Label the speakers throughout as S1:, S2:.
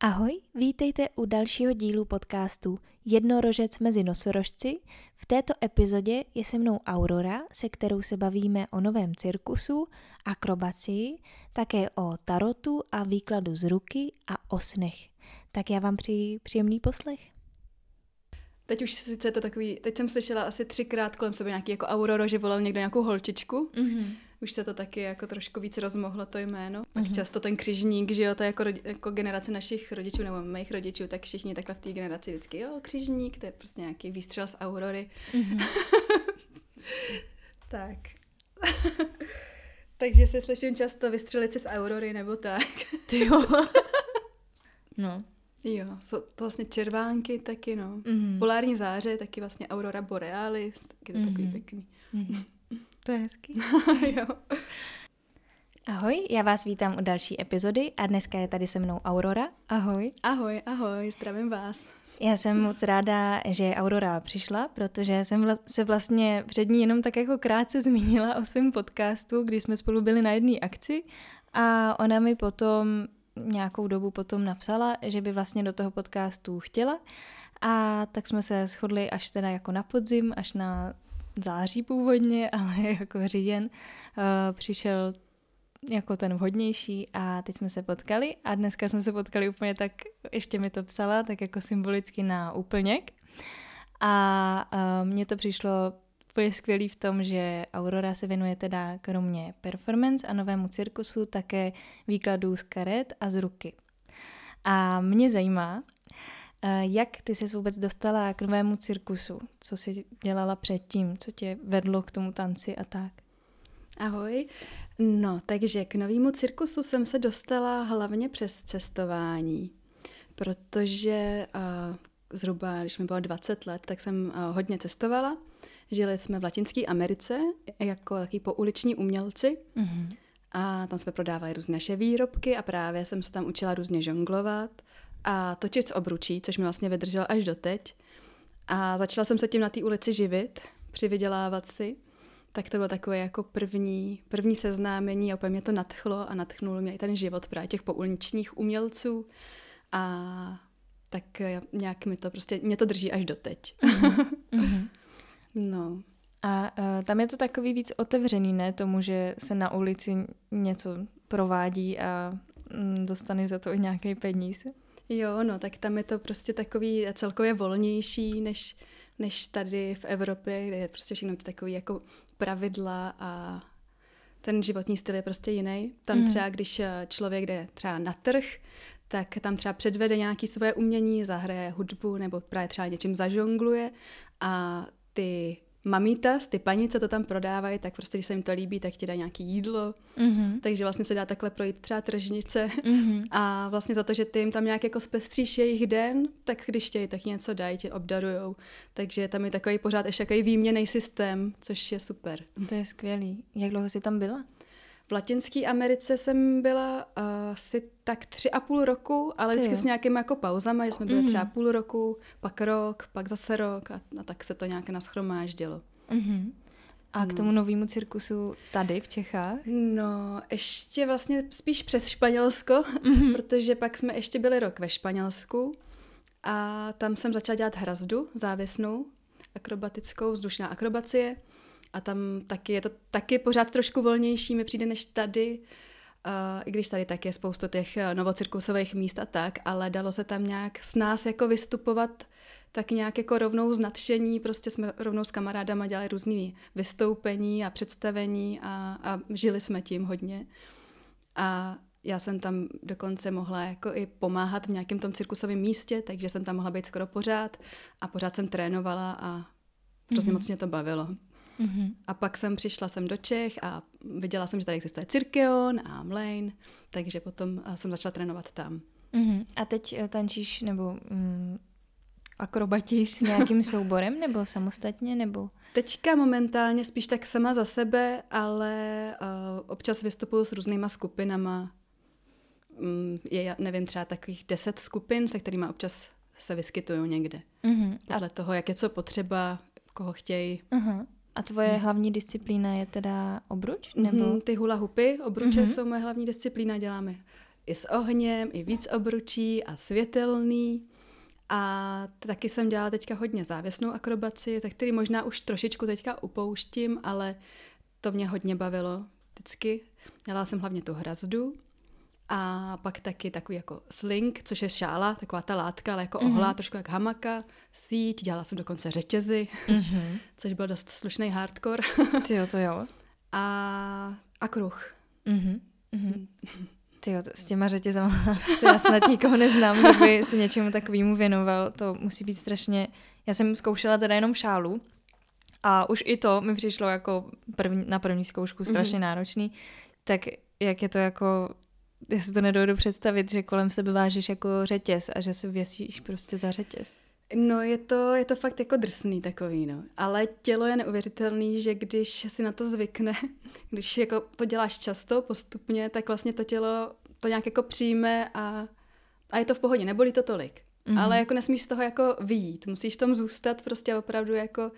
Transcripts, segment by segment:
S1: Ahoj, vítejte u dalšího dílu podcastu Jednorožec mezi nosorožci. V této epizodě je se mnou Aurora, se kterou se bavíme o novém cirkusu, akrobacii, také o tarotu a výkladu z ruky a o snech. Tak já vám přeji příjemný poslech.
S2: Teď už sice to takový, teď jsem slyšela asi třikrát kolem sebe nějaký jako Aurora, že volal někdo nějakou holčičku. Mm-hmm už se to taky jako trošku víc rozmohlo to jméno. Pak mm-hmm. často ten křižník, že jo, to je jako, jako generace našich rodičů nebo mých rodičů, tak všichni takhle v té generaci vždycky, jo, křižník, to je prostě nějaký výstřel z Aurory. Mm-hmm. tak. Takže se slyším často vystřelit si z Aurory nebo tak.
S1: Ty jo. no.
S2: Jo, jsou to vlastně červánky taky, no. Mm-hmm. Polární záře, taky vlastně Aurora borealis, taky to mm-hmm. takový pěkný. Mm-hmm.
S1: To je hezký. jo. Ahoj, já vás vítám u další epizody a dneska je tady se mnou Aurora. Ahoj.
S2: Ahoj, ahoj, zdravím vás.
S1: Já jsem moc ráda, že Aurora přišla, protože jsem vla- se vlastně před ní jenom tak jako krátce zmínila o svém podcastu, když jsme spolu byli na jedné akci a ona mi potom nějakou dobu potom napsala, že by vlastně do toho podcastu chtěla a tak jsme se shodli až teda jako na podzim, až na září původně, ale jako říjen uh, přišel jako ten vhodnější a teď jsme se potkali a dneska jsme se potkali úplně tak, ještě mi to psala, tak jako symbolicky na úplněk. A uh, mně to přišlo úplně skvělý v tom, že Aurora se věnuje teda kromě performance a novému cirkusu také výkladů z karet a z ruky. A mě zajímá, jak ty jsi vůbec dostala k novému cirkusu? Co jsi dělala předtím? Co tě vedlo k tomu tanci a tak?
S2: Ahoj. No, takže k novému cirkusu jsem se dostala hlavně přes cestování, protože uh, zhruba, když mi bylo 20 let, tak jsem uh, hodně cestovala. Žili jsme v Latinské Americe jako taky pouliční umělci. Mm-hmm. A tam jsme prodávali různé naše výrobky a právě jsem se tam učila různě žonglovat a točit z obručí, což mi vlastně vydrželo až doteď. A začala jsem se tím na té ulici živit, přivydělávat si. Tak to bylo takové jako první, první seznámení a opět mě to nadchlo a nadchnul mě i ten život právě těch pouličních umělců. A tak nějak mi to prostě, mě to drží až doteď. Mm-hmm.
S1: no. A uh, tam je to takový víc otevřený, ne? Tomu, že se na ulici něco provádí a mm, dostaneš za to i nějaký peníz.
S2: Jo, no, tak tam je to prostě takový celkově volnější, než, než tady v Evropě, kde je prostě všechno takový jako pravidla a ten životní styl je prostě jiný. Tam mm. třeba, když člověk jde třeba na trh, tak tam třeba předvede nějaké svoje umění, zahraje hudbu nebo právě třeba něčím zažongluje a ty mamítas, ty paní, co to tam prodávají, tak prostě, když se jim to líbí, tak ti dá nějaký jídlo. Mm-hmm. Takže vlastně se dá takhle projít třeba tržnice. Mm-hmm. A vlastně za to, že ty jim tam nějak jako zpestříš jejich den, tak když chtějí, tak něco dají, tě obdarujou. Takže tam je takový pořád ještě takový výměný systém, což je super.
S1: To je skvělý. Jak dlouho jsi tam byla?
S2: V Latinské Americe jsem byla uh, asi tak tři a půl roku, ale vždycky s nějakými jako pauzama, že jsme byli mm-hmm. třeba půl roku, pak rok, pak zase rok a, a tak se to nějak naschromáždilo. Mm-hmm.
S1: A k no. tomu novému cirkusu tady v Čechách?
S2: No, ještě vlastně spíš přes Španělsko, mm-hmm. protože pak jsme ještě byli rok ve Španělsku a tam jsem začala dělat hrazdu závěsnou, akrobatickou, vzdušná akrobacie. A tam taky je to taky pořád trošku volnější, mi přijde než tady, uh, i když tady taky je spoustu těch eh, novocirkusových míst a tak, ale dalo se tam nějak s nás jako vystupovat tak nějak jako rovnou z nadšení, prostě jsme rovnou s kamarádama dělali různý vystoupení a představení a, a žili jsme tím hodně. A já jsem tam dokonce mohla jako i pomáhat v nějakém tom cirkusovém místě, takže jsem tam mohla být skoro pořád a pořád jsem trénovala a hrozně mm-hmm. moc mě to bavilo. Mm-hmm. A pak jsem přišla sem do Čech a viděla jsem, že tady existuje Cirkeon a Mlane, takže potom eh, jsem začala trénovat tam.
S1: Mm-hmm. A teď eh, tančíš nebo mm, akrobatíš s nějakým souborem nebo samostatně? nebo?
S2: Teďka momentálně spíš tak sama za sebe, ale uh, občas vystupuju s různýma skupinama. Um, je, nevím, třeba takových deset skupin, se kterými občas se vyskytují někde. Mm-hmm. Podle a... toho, jak je co potřeba, koho chtějí. Uh-huh.
S1: A tvoje hmm. hlavní disciplína je teda obruč? Nebo? Mm-hmm,
S2: ty hula hupy, obruče mm-hmm. jsou moje hlavní disciplína, děláme i s ohněm, i víc obručí a světelný. A taky jsem dělala teďka hodně závěsnou akrobaci, tak který možná už trošičku teďka upouštím, ale to mě hodně bavilo vždycky. Dělala jsem hlavně tu hrazdu a pak taky takový jako sling, což je šála, taková ta látka, ale jako mm-hmm. ohlá, trošku jak hamaka, síť, dělala jsem dokonce řetězy, mm-hmm. což byl dost slušný hardcore.
S1: Ty jo, to jo.
S2: A, a kruh.
S1: Mm-hmm. Mm-hmm. Ty jo, s těma řetězama, to já snad nikoho neznám, kdo by se něčemu takovému věnoval, to musí být strašně, já jsem zkoušela teda jenom šálu a už i to mi přišlo jako první, na první zkoušku strašně mm-hmm. náročný, tak jak je to jako já si to nedovedu představit, že kolem sebe vážíš jako řetěz a že se věsíš prostě za řetěz.
S2: No je to, je to fakt jako drsný takový, no. Ale tělo je neuvěřitelný, že když si na to zvykne, když jako to děláš často, postupně, tak vlastně to tělo to nějak jako přijme a, a je to v pohodě, nebolí to tolik. Mm-hmm. Ale jako nesmíš z toho jako vyjít, musíš v tom zůstat prostě opravdu jako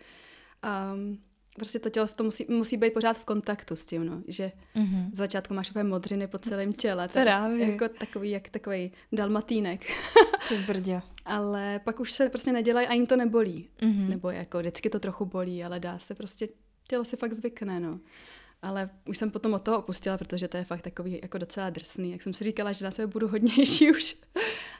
S2: um, prostě to tělo v tom musí, musí být pořád v kontaktu s tím, no, že mm-hmm. z začátku máš úplně modřiny po celém těle.
S1: Právě.
S2: Jako takový, jak takový dalmatínek.
S1: Ty brdě.
S2: ale pak už se prostě nedělají a jim to nebolí. Mm-hmm. Nebo jako vždycky to trochu bolí, ale dá se prostě, tělo si fakt zvykne, no. Ale už jsem potom od toho opustila, protože to je fakt takový jako docela drsný. Jak jsem si říkala, že na sebe budu hodnější už.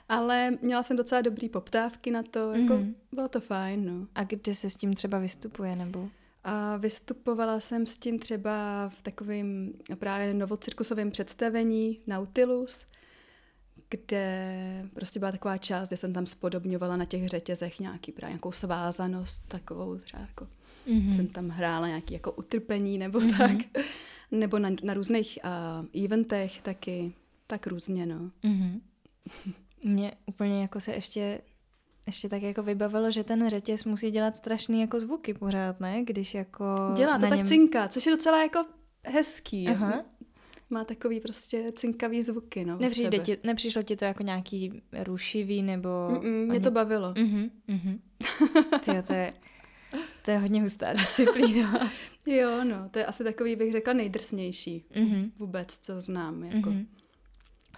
S2: Ale měla jsem docela dobrý poptávky na to, jako mm-hmm. bylo to fajn, no.
S1: A kde se s tím třeba vystupuje, nebo?
S2: A vystupovala jsem s tím třeba v takovém právě novocirkusovém představení Nautilus, kde prostě byla taková část, kde jsem tam spodobňovala na těch řetězech nějaký právě nějakou svázanost, takovou třeba jako mm-hmm. jsem tam hrála nějaký jako utrpení nebo mm-hmm. tak. Nebo na, na různých uh, eventech taky, tak různě, no. Mm-hmm.
S1: Mně úplně jako se ještě ještě tak jako vybavilo, že ten řetěz musí dělat strašný jako zvuky pořád, ne? Když jako
S2: Dělá to tak něm... cinká, což je docela jako hezký. Aha. Jako má takový prostě cinkavý zvuky, no.
S1: Nepřijde ti, nepřišlo ti to jako nějaký rušivý nebo...
S2: Mm-mm, mě to bavilo. Mm-hmm, mm-hmm.
S1: Tyjo, to je, to je hodně hustá disciplína.
S2: jo, no, to je asi takový, bych řekla, nejdrsnější mm-hmm. vůbec, co znám, jako. Mm-hmm.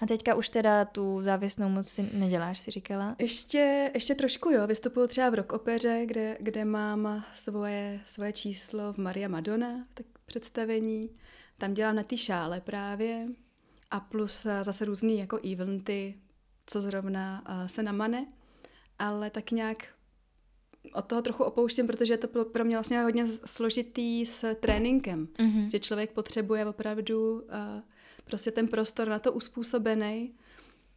S1: A teďka už teda tu závěsnou moc si neděláš, si říkala?
S2: Ještě, ještě trošku jo, vystupuju třeba v rock opeře, kde, kde mám svoje, svoje číslo v Maria Madonna, tak představení. Tam dělám na té šále právě. A plus zase různý jako eventy, co zrovna se namane. Ale tak nějak od toho trochu opouštím, protože je to pro mě vlastně hodně složitý s tréninkem. Mm-hmm. Že člověk potřebuje opravdu uh, prostě ten prostor na to uspůsobený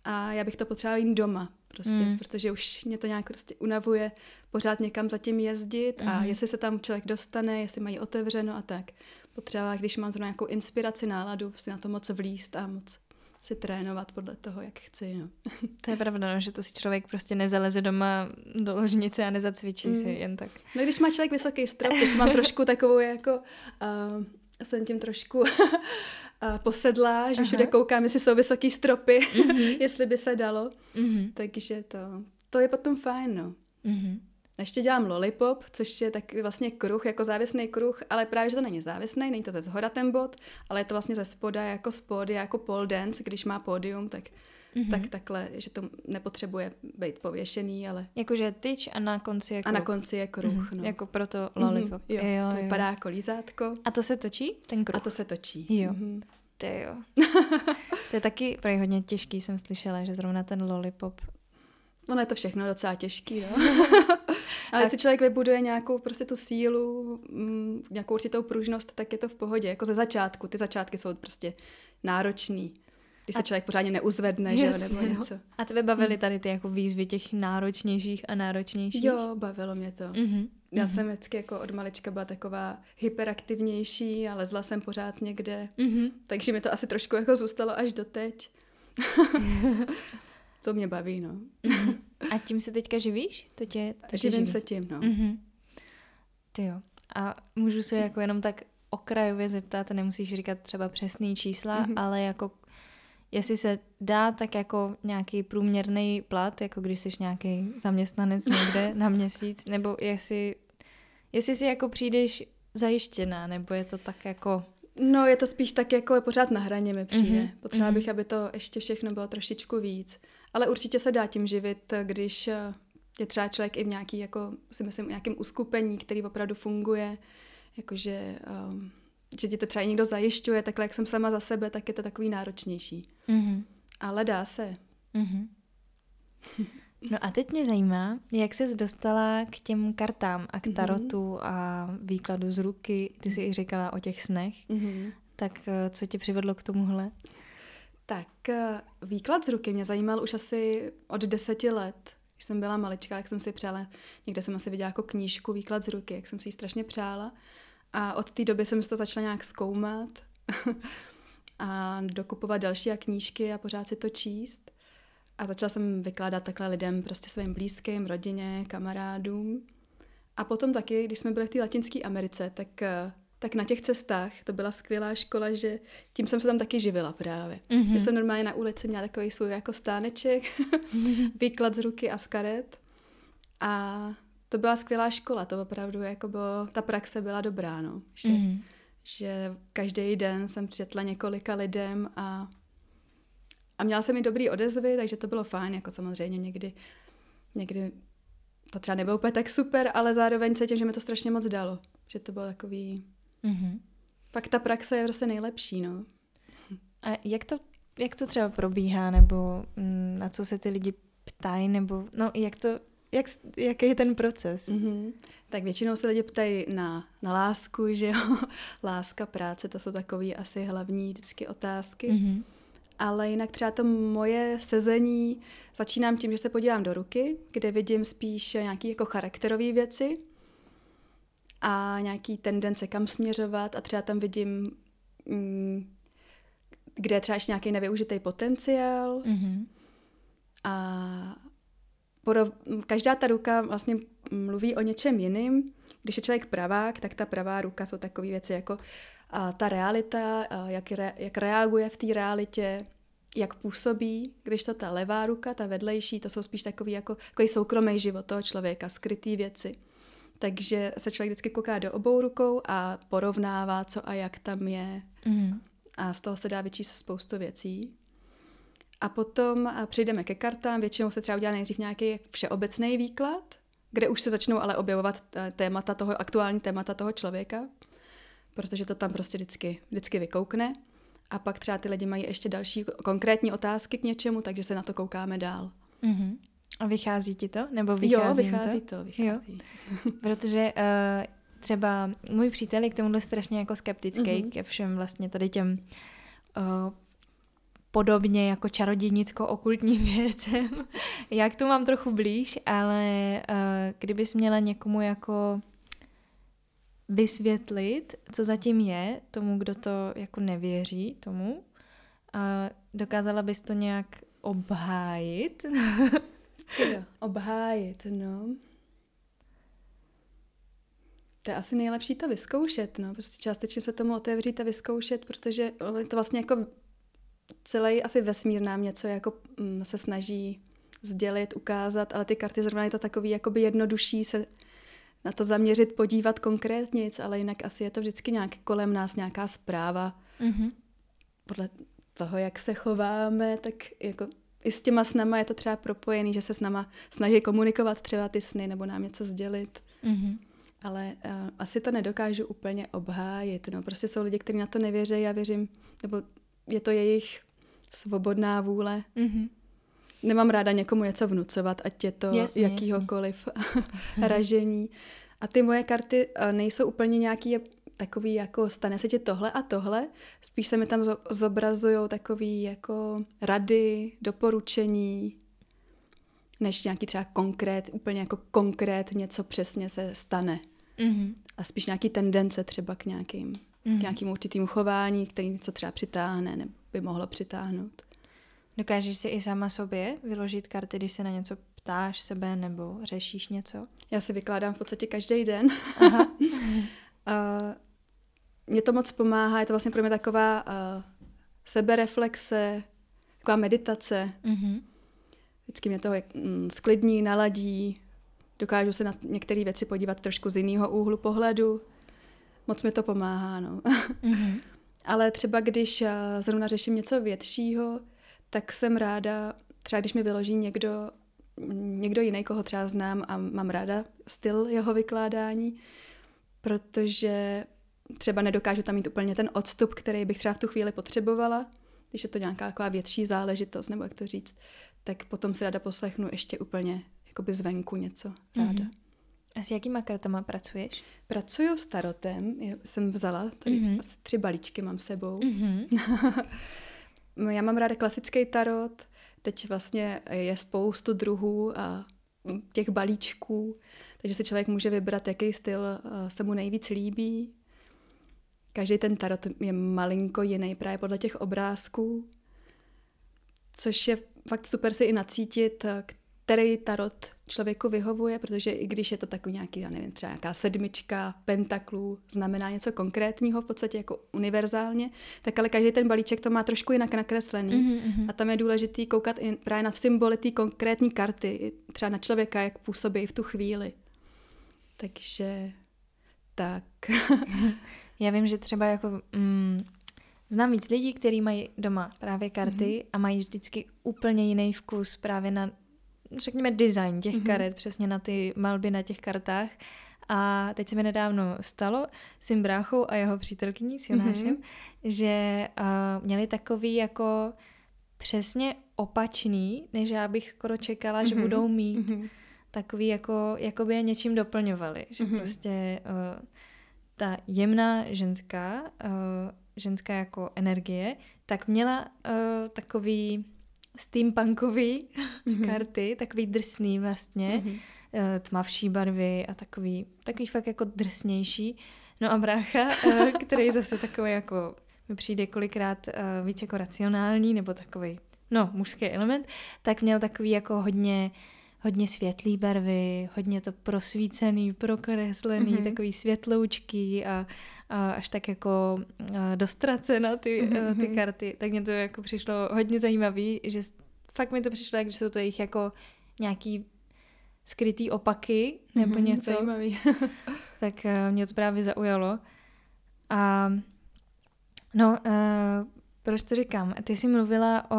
S2: a já bych to potřebovala jít doma prostě, mm. protože už mě to nějak prostě unavuje pořád někam zatím jezdit mm. a mhm. jestli se tam člověk dostane, jestli mají otevřeno a tak. Potřeba, když mám zrovna nějakou inspiraci, náladu, si na to moc vlíst a moc si trénovat podle toho, jak chci. No.
S1: To je pravda, no, že to si člověk prostě nezaleze doma do ložnice a nezacvičí mm. si jen tak.
S2: No když má člověk vysoký strop, což mám trošku takovou jako, uh, jsem tím trošku posedlá, že Aha. všude koukám, jestli jsou vysoký stropy, mm-hmm. jestli by se dalo. Mm-hmm. Takže to, to je potom fajn, no. Mm-hmm. Ještě dělám lollipop, což je tak vlastně kruh, jako závěsný kruh, ale právě, že to není závěsný, není to ze zhora ten bod, ale je to vlastně ze spoda jako spod, jako pole dance, když má pódium, tak, mm-hmm. tak takhle, že to nepotřebuje být pověšený, ale...
S1: Jakože tyč a na konci je
S2: kruh. A na konci je kruh, mm-hmm. no.
S1: Jako proto lollipop.
S2: Mm-hmm, jo, jo, to vypadá jako lízátko.
S1: A to se točí, ten kruh?
S2: A to se točí.
S1: Jo. Mm-hmm. Ty jo. to je taky pro hodně těžký, jsem slyšela, že zrovna ten lollipop.
S2: Ono je to všechno docela těžký, no. Ale když si člověk vybuduje nějakou prostě tu sílu, mm, nějakou určitou pružnost, tak je to v pohodě. Jako ze začátku. Ty začátky jsou prostě náročný. Když se a... člověk pořádně neuzvedne, yes, že nebo něco.
S1: A tebe bavily hmm. tady ty jako výzvy těch náročnějších a náročnějších?
S2: Jo, bavilo mě to. Mm-hmm. Já mm-hmm. jsem vždycky jako od malička byla taková hyperaktivnější a lezla jsem pořád někde. Mm-hmm. Takže mi to asi trošku jako zůstalo až doteď. to mě baví, no.
S1: Mm-hmm. A tím se teďka živíš? To tě, to
S2: Živím živí. se tím, no. Mm-hmm.
S1: Ty jo. A můžu se jako jenom tak okrajově zeptat, nemusíš říkat třeba přesný čísla, mm-hmm. ale jako jestli se dá tak jako nějaký průměrný plat, jako když jsi nějaký zaměstnanec někde na měsíc, nebo jestli, jestli si jako přijdeš zajištěná, nebo je to tak jako
S2: No, je to spíš tak jako pořád na hraně mi přijde. Mm-hmm. Potřeba bych, aby to ještě všechno bylo trošičku víc. Ale určitě se dá tím živit, když eh, je třeba člověk i v nějaký, jako si myslím, nějakém uskupení, který opravdu funguje, jakože um, že ti to třeba někdo zajišťuje, takhle jak jsem sama za sebe, tak je to takový náročnější. Mm-hmm. Ale dá se. Mm-hmm.
S1: No a teď mě zajímá, jak ses dostala k těm kartám a k mhm. tarotu mm-hmm. a výkladu z ruky. Ty jsi i říkala o těch snech. Mm-hmm. Tak eh, co tě přivedlo k tomuhle?
S2: Tak eh, výklad z ruky mě zajímal už asi od deseti let. Když jsem byla malička, jak jsem si přála, někde jsem asi viděla jako knížku Výklad z ruky, jak jsem si ji strašně přála. A od té doby jsem si to začala nějak zkoumat a dokupovat další a knížky a pořád si to číst. A začala jsem vykládat takhle lidem, prostě svým blízkým, rodině, kamarádům. A potom taky, když jsme byli v té Latinské Americe, tak, tak na těch cestách to byla skvělá škola, že tím jsem se tam taky živila právě. Mm-hmm. Že jsem normálně na ulici měla takový svůj jako stáneček, výklad z ruky a z karet. A to byla skvělá škola, to opravdu jako bylo, ta praxe byla dobrá, no. Že, mm-hmm. že každý den jsem přečetla několika lidem a a měla jsem i dobrý odezvy, takže to bylo fajn, jako samozřejmě někdy, někdy to třeba nebylo úplně tak super, ale zároveň cítím, že mi to strašně moc dalo. Že to bylo takový... Mm-hmm. Pak ta praxe je prostě nejlepší, no.
S1: A jak to, jak to třeba probíhá, nebo mm, na co se ty lidi ptají, nebo no, jak to, jak, jaký je ten proces? Mm-hmm.
S2: Tak většinou se lidi ptají na, na lásku, že jo. Láska, práce, to jsou takové asi hlavní vždycky otázky. Mm-hmm. Ale jinak třeba to moje sezení začínám tím, že se podívám do ruky, kde vidím spíš nějaké jako charakterové věci a nějaký tendence kam směřovat a třeba tam vidím, mm, kde je třeba ještě nějaký nevyužitý potenciál. Mm-hmm. A porov, každá ta ruka vlastně mluví o něčem jiným. Když je člověk pravák, tak ta pravá ruka jsou takové věci jako a ta realita, a jak, re, jak reaguje v té realitě, jak působí, když to ta levá ruka, ta vedlejší, to jsou spíš takový jako takový soukromý život toho člověka, skrytý věci. Takže se člověk vždycky kouká do obou rukou a porovnává, co a jak tam je. Mm. A z toho se dá vyčíst spoustu věcí. A potom přijdeme ke kartám, většinou se třeba udělá nejdřív nějaký všeobecný výklad, kde už se začnou ale objevovat témata toho, aktuální témata toho člověka protože to tam prostě vždycky, vždycky vykoukne. A pak třeba ty lidi mají ještě další konkrétní otázky k něčemu, takže se na to koukáme dál. Mm-hmm.
S1: A vychází ti to? Nebo vychází
S2: jo, vychází to? to vychází.
S1: Jo. Protože uh, třeba můj přítel je k tomuhle strašně jako skeptický mm-hmm. ke všem vlastně tady těm uh, podobně jako čarodějnicko-okultním věcem. Jak to mám trochu blíž, ale uh, kdybys měla někomu jako vysvětlit, co zatím je tomu, kdo to jako nevěří tomu a dokázala bys to nějak obhájit?
S2: jo, obhájit, no. To je asi nejlepší to vyzkoušet, no. Prostě částečně se tomu otevřít a vyzkoušet, protože to vlastně jako celý asi vesmír nám něco jako mm, se snaží sdělit, ukázat, ale ty karty zrovna je to takový jakoby jednodušší se na to zaměřit, podívat konkrétně, ale jinak asi je to vždycky nějak kolem nás nějaká zpráva. Mm-hmm. Podle toho, jak se chováme, tak jako i s těma snama je to třeba propojený, že se s náma snaží komunikovat třeba ty sny nebo nám něco sdělit. Mm-hmm. Ale uh, asi to nedokážu úplně obhájit. No. Prostě jsou lidi, kteří na to nevěří, já věřím, nebo je to jejich svobodná vůle. Mm-hmm nemám ráda někomu něco vnucovat, ať je to jasně, jakýhokoliv jasně. ražení. A ty moje karty eh, nejsou úplně nějaký takový jako stane se ti tohle a tohle, spíš se mi tam zobrazují takový jako rady, doporučení, než nějaký třeba konkrét, úplně jako konkrét něco přesně se stane. Mm-hmm. A spíš nějaký tendence třeba k nějakým, mm-hmm. k nějakým určitým chování, který něco třeba přitáhne nebo by mohlo přitáhnout.
S1: Dokážeš si i sama sobě vyložit karty, když se na něco ptáš sebe nebo řešíš něco?
S2: Já si vykládám v podstatě každý den. Aha. uh, mě to moc pomáhá, je to vlastně pro mě taková uh, sebereflexe, taková meditace. Mm-hmm. Vždycky mě to mm, sklidní, naladí, dokážu se na některé věci podívat trošku z jiného úhlu pohledu. Moc mi to pomáhá, no. mm-hmm. Ale třeba když uh, zrovna řeším něco většího, tak jsem ráda, třeba když mi vyloží někdo, někdo jiný, koho třeba znám a mám ráda styl jeho vykládání, protože třeba nedokážu tam mít úplně ten odstup, který bych třeba v tu chvíli potřebovala, když je to nějaká taková větší záležitost, nebo jak to říct, tak potom si ráda poslechnu ještě úplně jakoby zvenku něco ráda. Mm-hmm.
S1: A s jakýma kartama pracuješ?
S2: Pracuju s tarotem, jsem vzala, tady mm-hmm. asi tři balíčky mám sebou. Mm-hmm. Já mám ráda klasický tarot, teď vlastně je spoustu druhů a těch balíčků, takže si člověk může vybrat, jaký styl eh, se mu nejvíc líbí. Každý ten tarot je malinko jiný právě podle těch obrázků, což je fakt super si i nacítit, eh, který tarot člověku vyhovuje, protože i když je to takový nějaký, já nevím, třeba nějaká sedmička pentaklů, znamená něco konkrétního v podstatě jako univerzálně, tak ale každý ten balíček to má trošku jinak nakreslený mm-hmm. a tam je důležitý koukat i právě na symboly té konkrétní karty, třeba na člověka, jak působí v tu chvíli. Takže tak.
S1: Já vím, že třeba jako mm, znám víc lidí, kteří mají doma právě karty mm-hmm. a mají vždycky úplně jiný vkus právě na řekněme, design těch mm-hmm. karet, přesně na ty malby na těch kartách. A teď se mi nedávno stalo s tím bráchou a jeho přítelkyní s Jonášem, mm-hmm. že uh, měli takový jako přesně opačný, než já bych skoro čekala, mm-hmm. že budou mít. Mm-hmm. Takový jako, jako by je něčím doplňovali. Že mm-hmm. prostě uh, ta jemná ženská, uh, ženská jako energie, tak měla uh, takový steampunkový mm-hmm. karty, takový drsný vlastně, mm-hmm. tmavší barvy a takový, takový fakt jako drsnější. No a brácha, eh, který zase takový jako mi přijde kolikrát eh, víc jako racionální nebo takový, no, mužský element, tak měl takový jako hodně hodně světlý barvy, hodně to prosvícený, prokreslený, mm-hmm. takový světloučky a, a až tak jako dostracena ty, mm-hmm. ty karty. Tak mě to jako přišlo hodně zajímavý, že fakt mi to přišlo, jak jsou to jejich jako nějaký skrytý opaky nebo mm-hmm, něco.
S2: Zajímavý.
S1: tak uh, mě to právě zaujalo. A no, uh, proč to říkám? Ty jsi mluvila o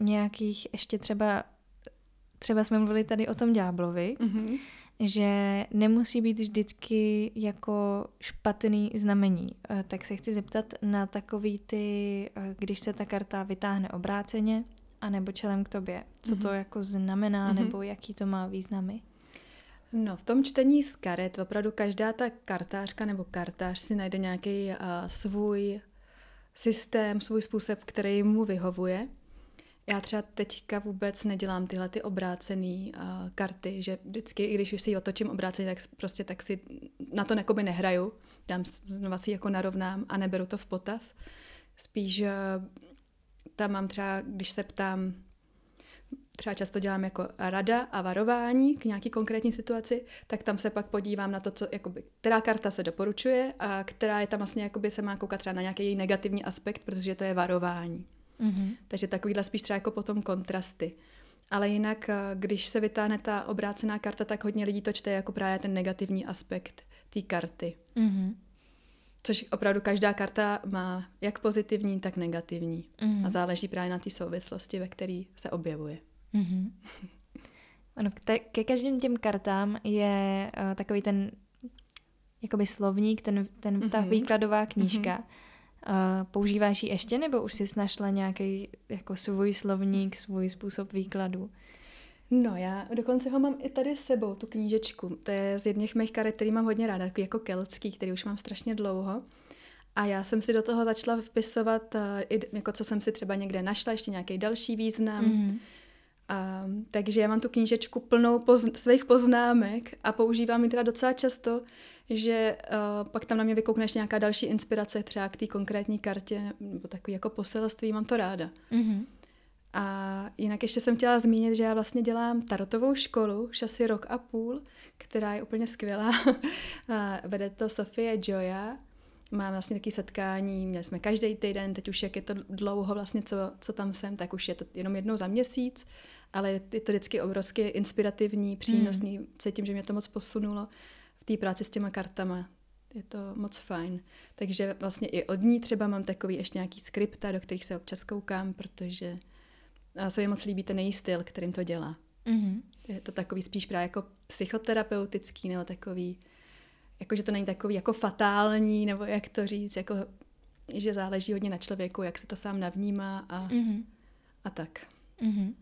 S1: nějakých ještě třeba třeba jsme mluvili tady o tom ďáblovi, mm-hmm. Že nemusí být vždycky jako špatný znamení. Eh, tak se chci zeptat na takový ty, eh, když se ta karta vytáhne obráceně, anebo čelem k tobě. Co mm-hmm. to jako znamená, mm-hmm. nebo jaký to má významy?
S2: No, v tom čtení z karet opravdu každá ta kartářka nebo kartář si najde nějaký uh, svůj systém, svůj způsob, který mu vyhovuje. Já třeba teďka vůbec nedělám tyhle ty obrácené uh, karty, že vždycky, i když si ji otočím obráceně, tak prostě tak si na to nekoby nehraju, dám znova si jako narovnám a neberu to v potaz. Spíš uh, tam mám třeba, když se ptám, třeba často dělám jako rada a varování k nějaký konkrétní situaci, tak tam se pak podívám na to, co, jakoby, která karta se doporučuje a která je tam vlastně, jakoby se má koukat třeba na nějaký její negativní aspekt, protože to je varování. Mm-hmm. Takže takovýhle spíš třeba jako potom kontrasty. Ale jinak, eh, když se vytáhne ta obrácená karta, tak hodně lidí to čte jako právě ten negativní aspekt té karty. Mm-hmm. Což opravdu každá karta má jak pozitivní, tak negativní. Mm-hmm. A záleží právě na té souvislosti, ve které se objevuje. Mm-hmm.
S1: Ano, ke každým těm kartám je uh, takový ten jakoby slovník, ten, ten, mm-hmm. ta výkladová knížka. Mm-hmm Uh, používáš ji ještě, nebo už jsi našla nějaký jako svůj slovník, svůj způsob výkladu?
S2: No, já dokonce ho mám i tady s sebou, tu knížečku. To je z jedných mých karet, který mám hodně ráda, jako keltský, který už mám strašně dlouho. A já jsem si do toho začala vpisovat, uh, i, jako co jsem si třeba někde našla, ještě nějaký další význam. Mm-hmm. Uh, takže já mám tu knížečku plnou poz- svých poznámek a používám ji teda docela často, že uh, pak tam na mě vykoukneš nějaká další inspirace třeba k té konkrétní kartě nebo takový jako poselství, mám to ráda. Mm-hmm. A jinak ještě jsem chtěla zmínit, že já vlastně dělám tarotovou školu, už asi rok a půl, která je úplně skvělá. Vede to Sofie Joya. Mám vlastně taky setkání, měli jsme každý týden, teď už jak je to dlouho vlastně, co, co tam jsem, tak už je to jenom jednou za měsíc, ale je to vždycky obrovsky inspirativní, přínosný, mm. cítím, že mě to moc posunulo v té práci s těma kartama. je to moc fajn. Takže vlastně i od ní třeba mám takový ještě nějaký skripta, do kterých se občas koukám, protože se mi moc líbí ten její styl, kterým to dělá. Mm-hmm. Je to takový spíš právě jako psychoterapeutický, nebo takový, jako že to není takový jako fatální, nebo jak to říct, jako že záleží hodně na člověku, jak se to sám navnímá a, mm-hmm. a tak. Mm-hmm.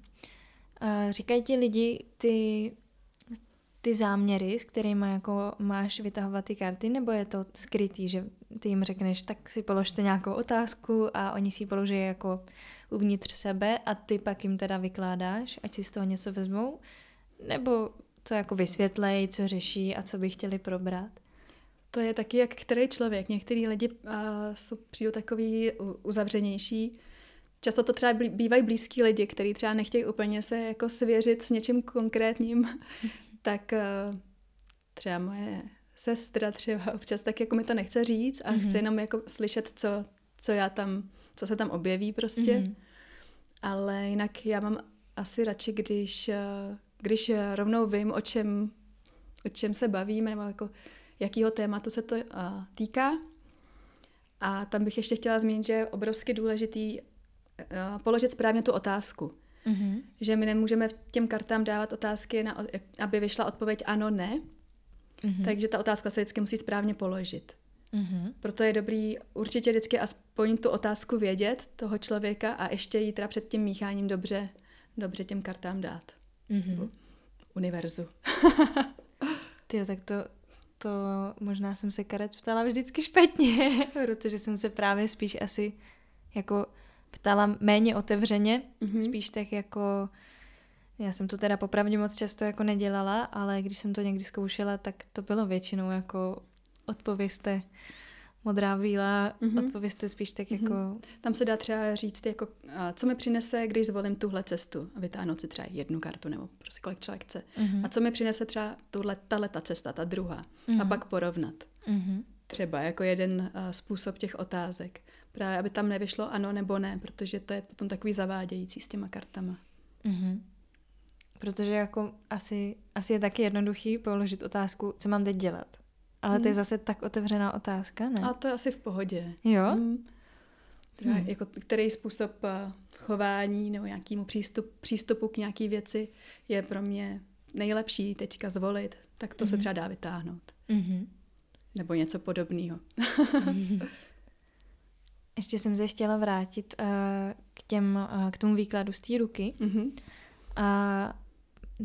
S1: Říkají ti lidi ty, ty záměry, s kterými jako máš vytahovat ty karty, nebo je to skrytý, že ty jim řekneš, tak si položte nějakou otázku a oni si ji položí jako uvnitř sebe a ty pak jim teda vykládáš, ať si z toho něco vezmou, nebo to jako vysvětlej, co řeší a co by chtěli probrat?
S2: To je taky jak který člověk. Některý lidi uh, jsou přijdou takový uzavřenější. Často to třeba bývají blízký lidi, kteří třeba nechtějí úplně se jako svěřit s něčím konkrétním. tak uh, třeba moje sestra třeba občas tak jako mi to nechce říct a mm-hmm. chce jenom jako slyšet, co, co já tam, co se tam objeví prostě. Mm-hmm. Ale jinak já mám asi radši, když, když rovnou vím, o čem, o čem se bavíme, nebo jako jakýho tématu se to uh, týká. A tam bych ještě chtěla zmínit, že je obrovsky důležitý položit správně tu otázku. Mm-hmm. Že my nemůžeme těm kartám dávat otázky, na, aby vyšla odpověď ano, ne. Mm-hmm. Takže ta otázka se vždycky musí správně položit. Mm-hmm. Proto je dobrý určitě vždycky aspoň tu otázku vědět toho člověka a ještě ji teda před tím mícháním dobře, dobře těm kartám dát. Mm-hmm. Univerzu.
S1: Ty tak to, to možná jsem se karet ptala vždycky špatně, protože jsem se právě spíš asi jako ptala méně otevřeně, mm-hmm. spíš tak jako já jsem to teda popravdě moc často jako nedělala, ale když jsem to někdy zkoušela, tak to bylo většinou jako odpověste modrá víla, mm-hmm. odpověste spíš tak mm-hmm. jako...
S2: Tam se dá třeba říct, jako, co mi přinese, když zvolím tuhle cestu a vytáhnout si třeba jednu kartu nebo prostě kolik člověk chce. Mm-hmm. A co mi přinese třeba tuhle, tahle ta cesta, ta druhá. Mm-hmm. A pak porovnat. Mm-hmm. Třeba jako jeden uh, způsob těch otázek. Právě, aby tam nevyšlo ano nebo ne, protože to je potom takový zavádějící s těma kartama. Mm-hmm.
S1: Protože jako asi, asi je taky jednoduchý položit otázku, co mám teď dělat. Ale hmm. to je hmm. zase tak otevřená otázka, ne?
S2: A to je asi v pohodě.
S1: Jo? Hmm.
S2: Teda, hmm. jako, který způsob uh, chování nebo nějakému přístup, přístupu k nějaký věci je pro mě nejlepší teďka zvolit, tak to hmm. se třeba dá vytáhnout. Hmm. Nebo něco podobného.
S1: Ještě jsem se chtěla vrátit uh, k, těm, uh, k tomu výkladu z té ruky. Mm-hmm. A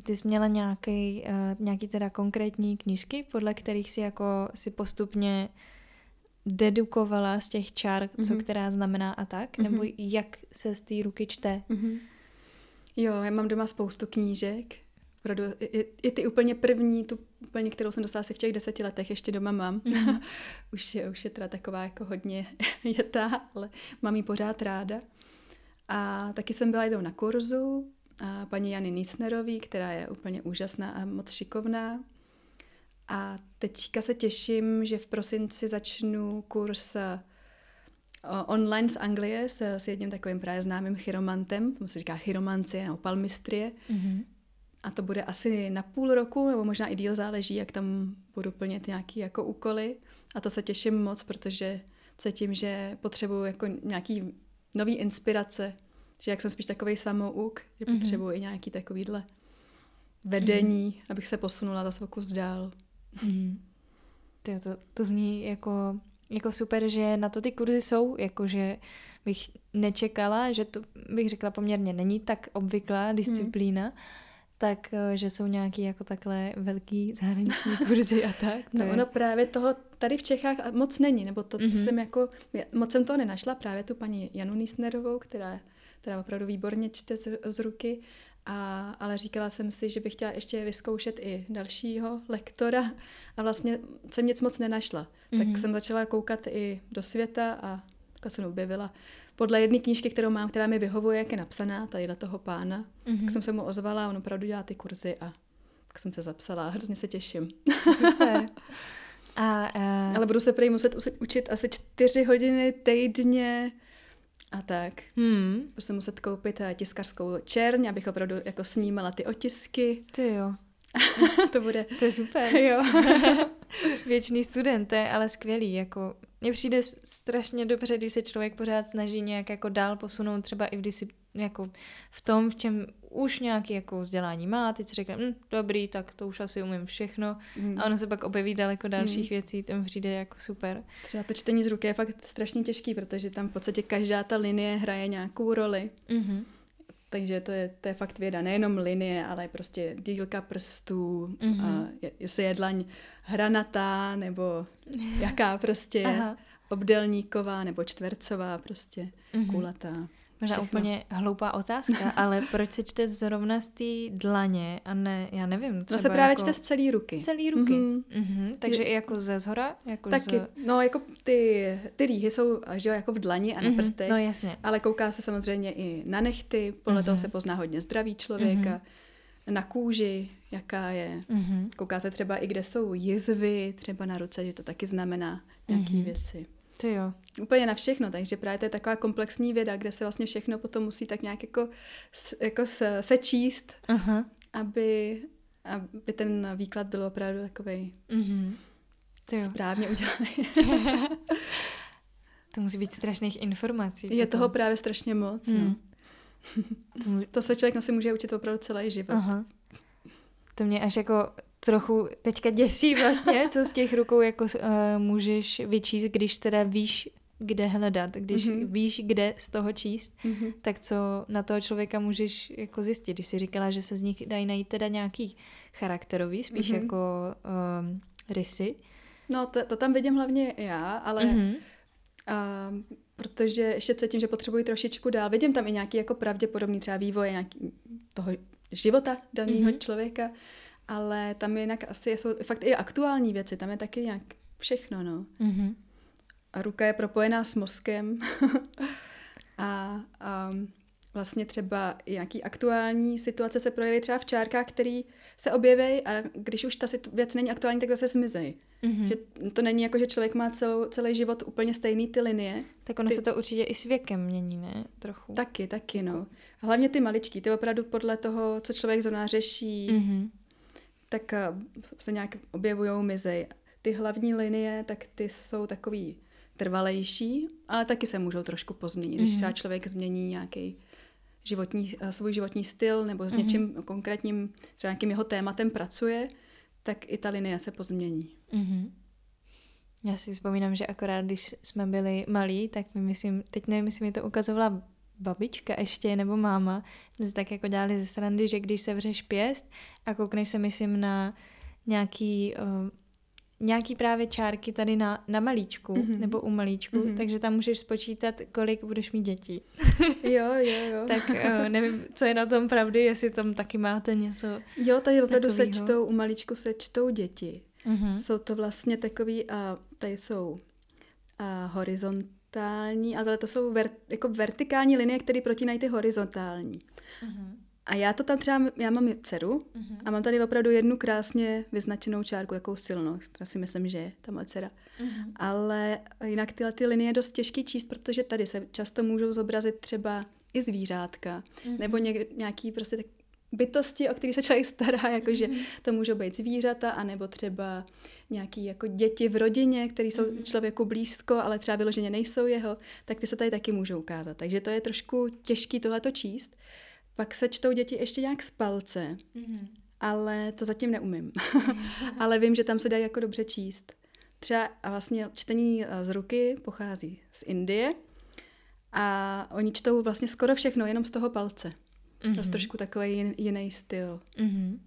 S1: ty jsi měla nějaký, uh, nějaký teda konkrétní knížky, podle kterých si jako si postupně dedukovala z těch čár, mm-hmm. co která znamená a tak? Mm-hmm. Nebo jak se z té ruky čte? Mm-hmm.
S2: Jo, já mám doma spoustu knížek. Opravdu, i, i ty úplně první, tu úplně, kterou jsem dostala asi v těch deseti letech, ještě doma mám. Mm-hmm. už, je, už je teda taková jako hodně jetá, ale mám ji pořád ráda. A taky jsem byla jednou na kurzu a paní Jany Nísnerový, která je úplně úžasná a moc šikovná. A teďka se těším, že v prosinci začnu kurz eh, online z Anglie s, s jedním takovým právě známým chiromantem, tomu se říká chiromancie nebo palmistrie. Mm-hmm. A to bude asi na půl roku, nebo možná i díl, záleží, jak tam budu plnit nějaké jako úkoly. A to se těším moc, protože cítím, že potřebuji jako nějaký nový inspirace že jak jsem spíš takový samouk, že mm-hmm. potřebuji i nějaký takovýhle vedení, mm-hmm. abych se posunula za kus dál. Mm-hmm.
S1: To, to, to zní jako, jako super, že na to ty kurzy jsou, jakože bych nečekala, že to bych řekla poměrně není tak obvyklá disciplína, mm. Tak eh, že jsou nějaký jako takhle velký zahraniční kurzy a tak.
S2: no je... ono právě toho tady v Čechách moc není, nebo to, co mm-hmm. jsem jako, moc jsem to nenašla, právě tu paní Janu Nisnerovou, která která opravdu výborně čte z, z ruky, a, ale říkala jsem si, že bych chtěla ještě vyzkoušet i dalšího lektora a vlastně jsem nic moc nenašla. Mm-hmm. Tak mhm. jsem začala koukat i do světa a takhle jsem objevila podle jedné knížky, kterou mám, která mi vyhovuje, jak je napsaná, tady toho pána, mm-hmm. tak jsem se mu ozvala a on opravdu dělá ty kurzy a tak jsem se zapsala hrozně se těším.
S1: Super. A, uh...
S2: Ale budu se prý muset učit asi čtyři hodiny týdně a tak. Hmm. Budu se muset koupit eh, tiskařskou čerň, abych opravdu jako snímala ty otisky.
S1: Ty jo.
S2: to bude.
S1: To je super.
S2: Jo.
S1: Věčný student, to je ale skvělý. Jako, mně přijde strašně dobře, když se člověk pořád snaží nějak jako dál posunout třeba i v, disip, jako v tom, v čem už nějaký jako vzdělání má, teď si řekne, hm, dobrý, tak to už asi umím všechno. Mm. A ono se pak objeví daleko dalších mm. věcí, to mi přijde jako super.
S2: Třeba to čtení z ruky je fakt strašně těžký, protože tam v podstatě každá ta linie hraje nějakou roli. Mm-hmm. Takže to je, to je fakt věda. Nejenom linie, ale prostě dílka prstů, mm-hmm. a jestli je dlaň hranatá, nebo jaká prostě obdelníková, nebo čtvercová, prostě mm-hmm. kulatá.
S1: Možná úplně hloupá otázka, ale proč se čte zrovna z té dlaně a ne, já nevím,
S2: třeba No se právě jako... čte z celé ruky.
S1: Z celé ruky. Mm-hmm. Mm-hmm. Takže i jako ze zhora? Jako
S2: Taky, z... no jako ty, ty rýhy jsou že jako v dlani a na mm-hmm. prstech.
S1: No jasně.
S2: Ale kouká se samozřejmě i na nechty, podle mm-hmm. toho se pozná hodně zdraví člověka. Mm-hmm na kůži, jaká je. Mm-hmm. Kouká se třeba i, kde jsou jizvy, třeba na ruce, že to taky znamená nějaké mm-hmm. věci.
S1: To jo.
S2: Úplně na všechno, takže právě to je taková komplexní věda, kde se vlastně všechno potom musí tak nějak jako, jako se, sečíst, uh-huh. aby, aby ten výklad byl opravdu takový uh-huh. správně udělaný.
S1: to musí být strašných informací.
S2: Je potom. toho právě strašně moc. Mm. No. to, může... to se člověk no, si může učit opravdu celý život. Uh-huh.
S1: To mě až jako trochu teďka děsí vlastně, co z těch rukou jako uh, můžeš vyčíst, když teda víš, kde hledat, když mm-hmm. víš, kde z toho číst, mm-hmm. tak co na toho člověka můžeš jako zjistit. Když jsi říkala, že se z nich dají najít teda nějaký charakterový, spíš mm-hmm. jako um, rysy.
S2: No to, to tam vidím hlavně já, ale mm-hmm. uh, protože ještě cítím, že potřebuji trošičku dál. Vidím tam i nějaký jako pravděpodobný třeba vývoj nějaký toho života daného mm-hmm. člověka, ale tam jinak asi jsou fakt i aktuální věci, tam je taky nějak všechno, no. Mm-hmm. A ruka je propojená s mozkem a, a vlastně třeba nějaký aktuální situace se projeví třeba v čárkách, který se objeví a když už ta věc není aktuální, tak zase zmizej. Mm-hmm. Že to není jako, že člověk má celou, celý život úplně stejný ty linie.
S1: Tak ono ty... se to určitě i s věkem mění, ne? Trochu.
S2: Taky, taky, no. Hlavně ty maličký, ty opravdu podle toho, co člověk zrovna řeší, mm-hmm tak eh, se nějak objevují mizej. Ty hlavní linie, tak ty jsou takový trvalejší, ale taky se můžou trošku pozměnit. Když mm-hmm. třeba člověk změní nějaký životní, eh, svůj životní styl nebo s mm-hmm. něčím konkrétním, třeba nějakým jeho tématem pracuje, tak i ta linie se pozmění. Mm-hmm.
S1: Já si vzpomínám, že akorát když jsme byli malí, tak mi myslím, teď nevím, jestli mi to ukazovala babička ještě nebo máma, jsme si tak jako dělali ze srandy, že když se vřeš pěst a koukneš se myslím na nějaký, uh, nějaký právě čárky tady na, na malíčku mm-hmm. nebo u malíčku, mm-hmm. takže tam můžeš spočítat, kolik budeš mít dětí.
S2: jo, jo, jo.
S1: tak uh, nevím, co je na tom pravdy, jestli tam taky máte něco
S2: Jo, tady opravdu se čtou, u malíčku se čtou děti. Mm-hmm. Jsou to vlastně takový, a tady jsou a horizont horizontální, ale to jsou ver, jako vertikální linie, které protínají ty horizontální. Uh-huh. A já to tam třeba, já mám dceru uh-huh. a mám tady opravdu jednu krásně vyznačenou čárku, jakou silnou, která si myslím, že je ta moje dcera. Uh-huh. Ale jinak tyhle ty linie je dost těžký číst, protože tady se často můžou zobrazit třeba i zvířátka, uh-huh. nebo něk, nějaký prostě tak bytosti, o který se člověk stará, jakože mm. to můžou být zvířata, anebo třeba nějaký jako děti v rodině, které jsou mm. člověku blízko, ale třeba vyloženě nejsou jeho, tak ty se tady taky můžou ukázat. Takže to je trošku těžký tohleto číst. Pak se čtou děti ještě nějak z palce, mm. ale to zatím neumím. ale vím, že tam se dají jako dobře číst. Třeba a vlastně čtení z ruky pochází z Indie a oni čtou vlastně skoro všechno jenom z toho palce. Mm-hmm. To je trošku takový jin, jiný styl. Mm-hmm.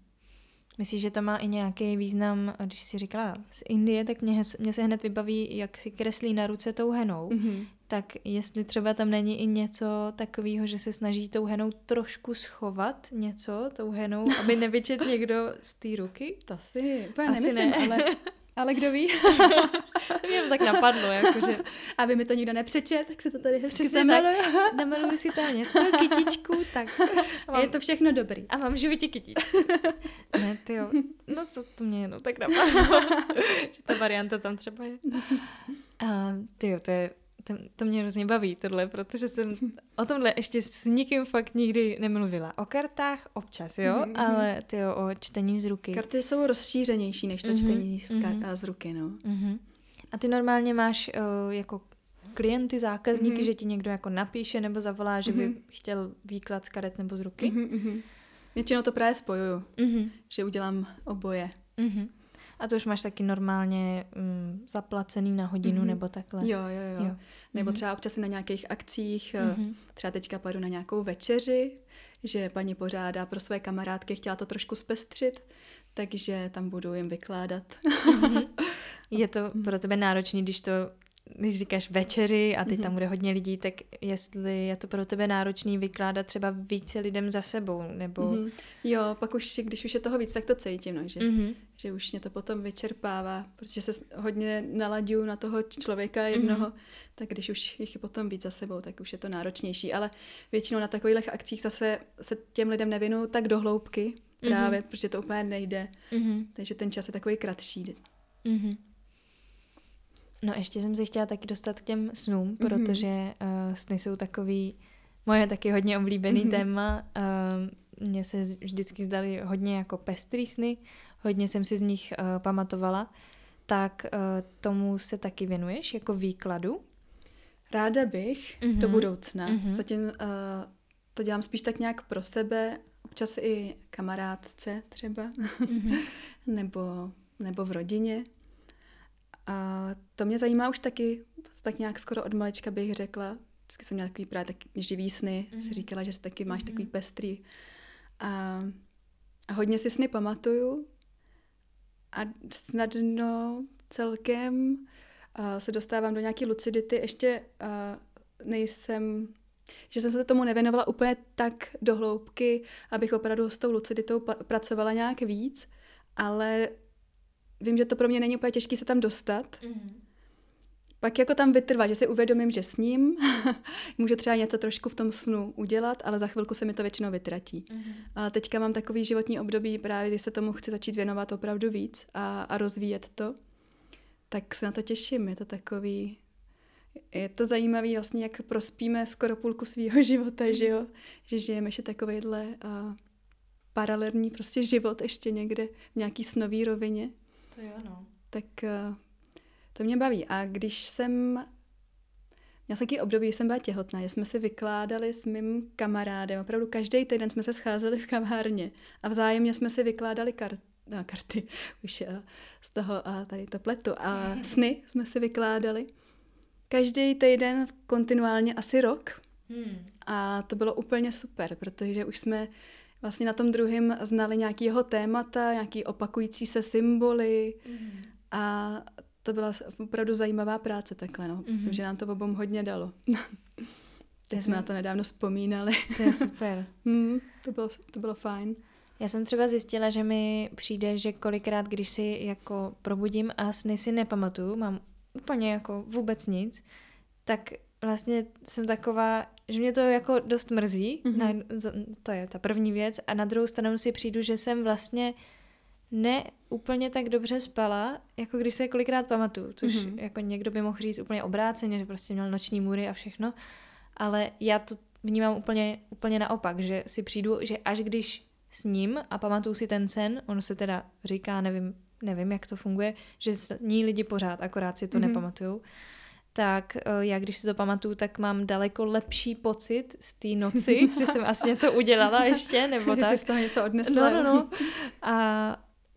S1: Myslíš, že to má i nějaký význam, když jsi říkala z Indie, tak mě, mě se hned vybaví, jak si kreslí na ruce tou henou. Mm-hmm. Tak jestli třeba tam není i něco takového, že se snaží tou henou trošku schovat něco tou henou, aby nevyčet někdo z té ruky?
S2: To si úplně Asi nemyslím, ne. ale ale kdo ví?
S1: Mě to tak napadlo, jakože...
S2: Aby mi to nikdo nepřečet, tak se to tady hezky zamaluje.
S1: Namaluji si tam něco, kytičku, tak.
S2: Mám... Je to všechno dobrý.
S1: A mám v životě kytičku. ne, ty jo. No co to mě jenom tak napadlo. že ta varianta tam třeba je. A ty jo, to je to, to mě hrozně baví tohle, protože jsem o tomhle ještě s nikým fakt nikdy nemluvila. O kartách občas, jo, mm-hmm. ale ty o čtení z ruky.
S2: Karty jsou rozšířenější než to mm-hmm. čtení z, kar- mm-hmm. z ruky, no.
S1: Mm-hmm. A ty normálně máš uh, jako klienty, zákazníky, mm-hmm. že ti někdo jako napíše nebo zavolá, že by mm-hmm. chtěl výklad z karet nebo z ruky?
S2: Mm-hmm. Většinou to právě spojuju, mm-hmm. že udělám oboje. Mm-hmm.
S1: A to už máš taky normálně mm, zaplacený na hodinu mm-hmm. nebo takhle.
S2: Jo, jo, jo. jo. Nebo mm-hmm. třeba občas na nějakých akcích, mm-hmm. třeba teďka půjdu na nějakou večeři, že paní pořádá pro své kamarádky, chtěla to trošku zpestřit, takže tam budu jim vykládat.
S1: Mm-hmm. Je to pro tebe náročné, když to když říkáš večeři a teď mm-hmm. tam bude hodně lidí, tak jestli je to pro tebe náročný vykládat třeba více lidem za sebou, nebo... Mm-hmm.
S2: Jo, pak už, když už je toho víc, tak to cítím, no, že, mm-hmm. že už mě to potom vyčerpává, protože se hodně nalaďuju na toho člověka jednoho, mm-hmm. tak když už jich je potom víc za sebou, tak už je to náročnější, ale většinou na takových akcích zase se těm lidem nevinou tak do hloubky, mm-hmm. právě, protože to úplně nejde, mm-hmm. takže ten čas je takový kratší. Mm-hmm.
S1: No ještě jsem se chtěla taky dostat k těm snům, mm-hmm. protože uh, sny jsou takový moje taky hodně oblíbený mm-hmm. téma. Uh, mně se vždycky zdali hodně jako pestrý sny, hodně jsem si z nich uh, pamatovala. Tak uh, tomu se taky věnuješ jako výkladu?
S2: Ráda bych mm-hmm. do budoucna. Mm-hmm. Zatím uh, to dělám spíš tak nějak pro sebe, občas i kamarádce třeba, mm-hmm. nebo, nebo v rodině. A to mě zajímá už taky, tak nějak skoro od malička bych řekla. Vždycky jsem měla takový právě tak živý sny. Mm. Si říkala, že taky máš mm. takový mhm. pestrý. A, a hodně si sny pamatuju. A snadno celkem a se dostávám do nějaké lucidity. Ještě a, nejsem že jsem se tomu nevěnovala úplně tak do hloubky, abych opravdu s tou luciditou pracovala nějak víc, ale vím, že to pro mě není úplně těžké se tam dostat. Mm-hmm. Pak jako tam vytrvat, že si uvědomím, že s ním můžu třeba něco trošku v tom snu udělat, ale za chvilku se mi to většinou vytratí. Mm-hmm. A teďka mám takový životní období, právě když se tomu chci začít věnovat opravdu víc a, a rozvíjet to, tak se na to těším. Je to takový, je to zajímavé vlastně, jak prospíme skoro půlku svého života, mm-hmm. že jo? Že žijeme ještě takovýhle uh, paralelní prostě život ještě někde v nějaký snový rovině.
S1: To jo, no.
S2: Tak uh, to mě baví. A když jsem Měla jsem taky období, že jsem byla těhotná, že jsme si vykládali s mým kamarádem, opravdu každý týden jsme se scházeli v kavárně a vzájemně jsme si vykládali kar- no, karty, už uh, z toho uh, tady to pletu, a sny jsme si vykládali. Každý týden kontinuálně asi rok. Hmm. A to bylo úplně super, protože už jsme vlastně na tom druhém znali nějaký jeho témata, nějaký opakující se symboly mm. a to byla opravdu zajímavá práce takhle, no. Mm-hmm. Myslím, že nám to obom hodně dalo. Teď jsme na to nedávno vzpomínali.
S1: To je super.
S2: mm, to, bylo, to bylo fajn.
S1: Já jsem třeba zjistila, že mi přijde, že kolikrát, když si jako probudím a sny si nepamatuju, mám úplně jako vůbec nic, tak vlastně jsem taková, že mě to jako dost mrzí, mm-hmm. na, to je ta první věc, a na druhou stranu si přijdu, že jsem vlastně ne úplně tak dobře spala, jako když se kolikrát pamatuju, což mm-hmm. jako někdo by mohl říct úplně obráceně, že prostě měl noční můry a všechno, ale já to vnímám úplně, úplně naopak, že si přijdu, že až když s ním a pamatuju si ten sen, ono se teda říká, nevím, nevím, jak to funguje, že ní lidi pořád, akorát si to mm-hmm. nepamatujou, tak eh, já když si to pamatuju, tak mám daleko lepší pocit z té noci, že jsem asi něco udělala ještě, nebo
S2: že
S1: tak.
S2: Že jsi z toho něco odnesla.
S1: No, no, no. A,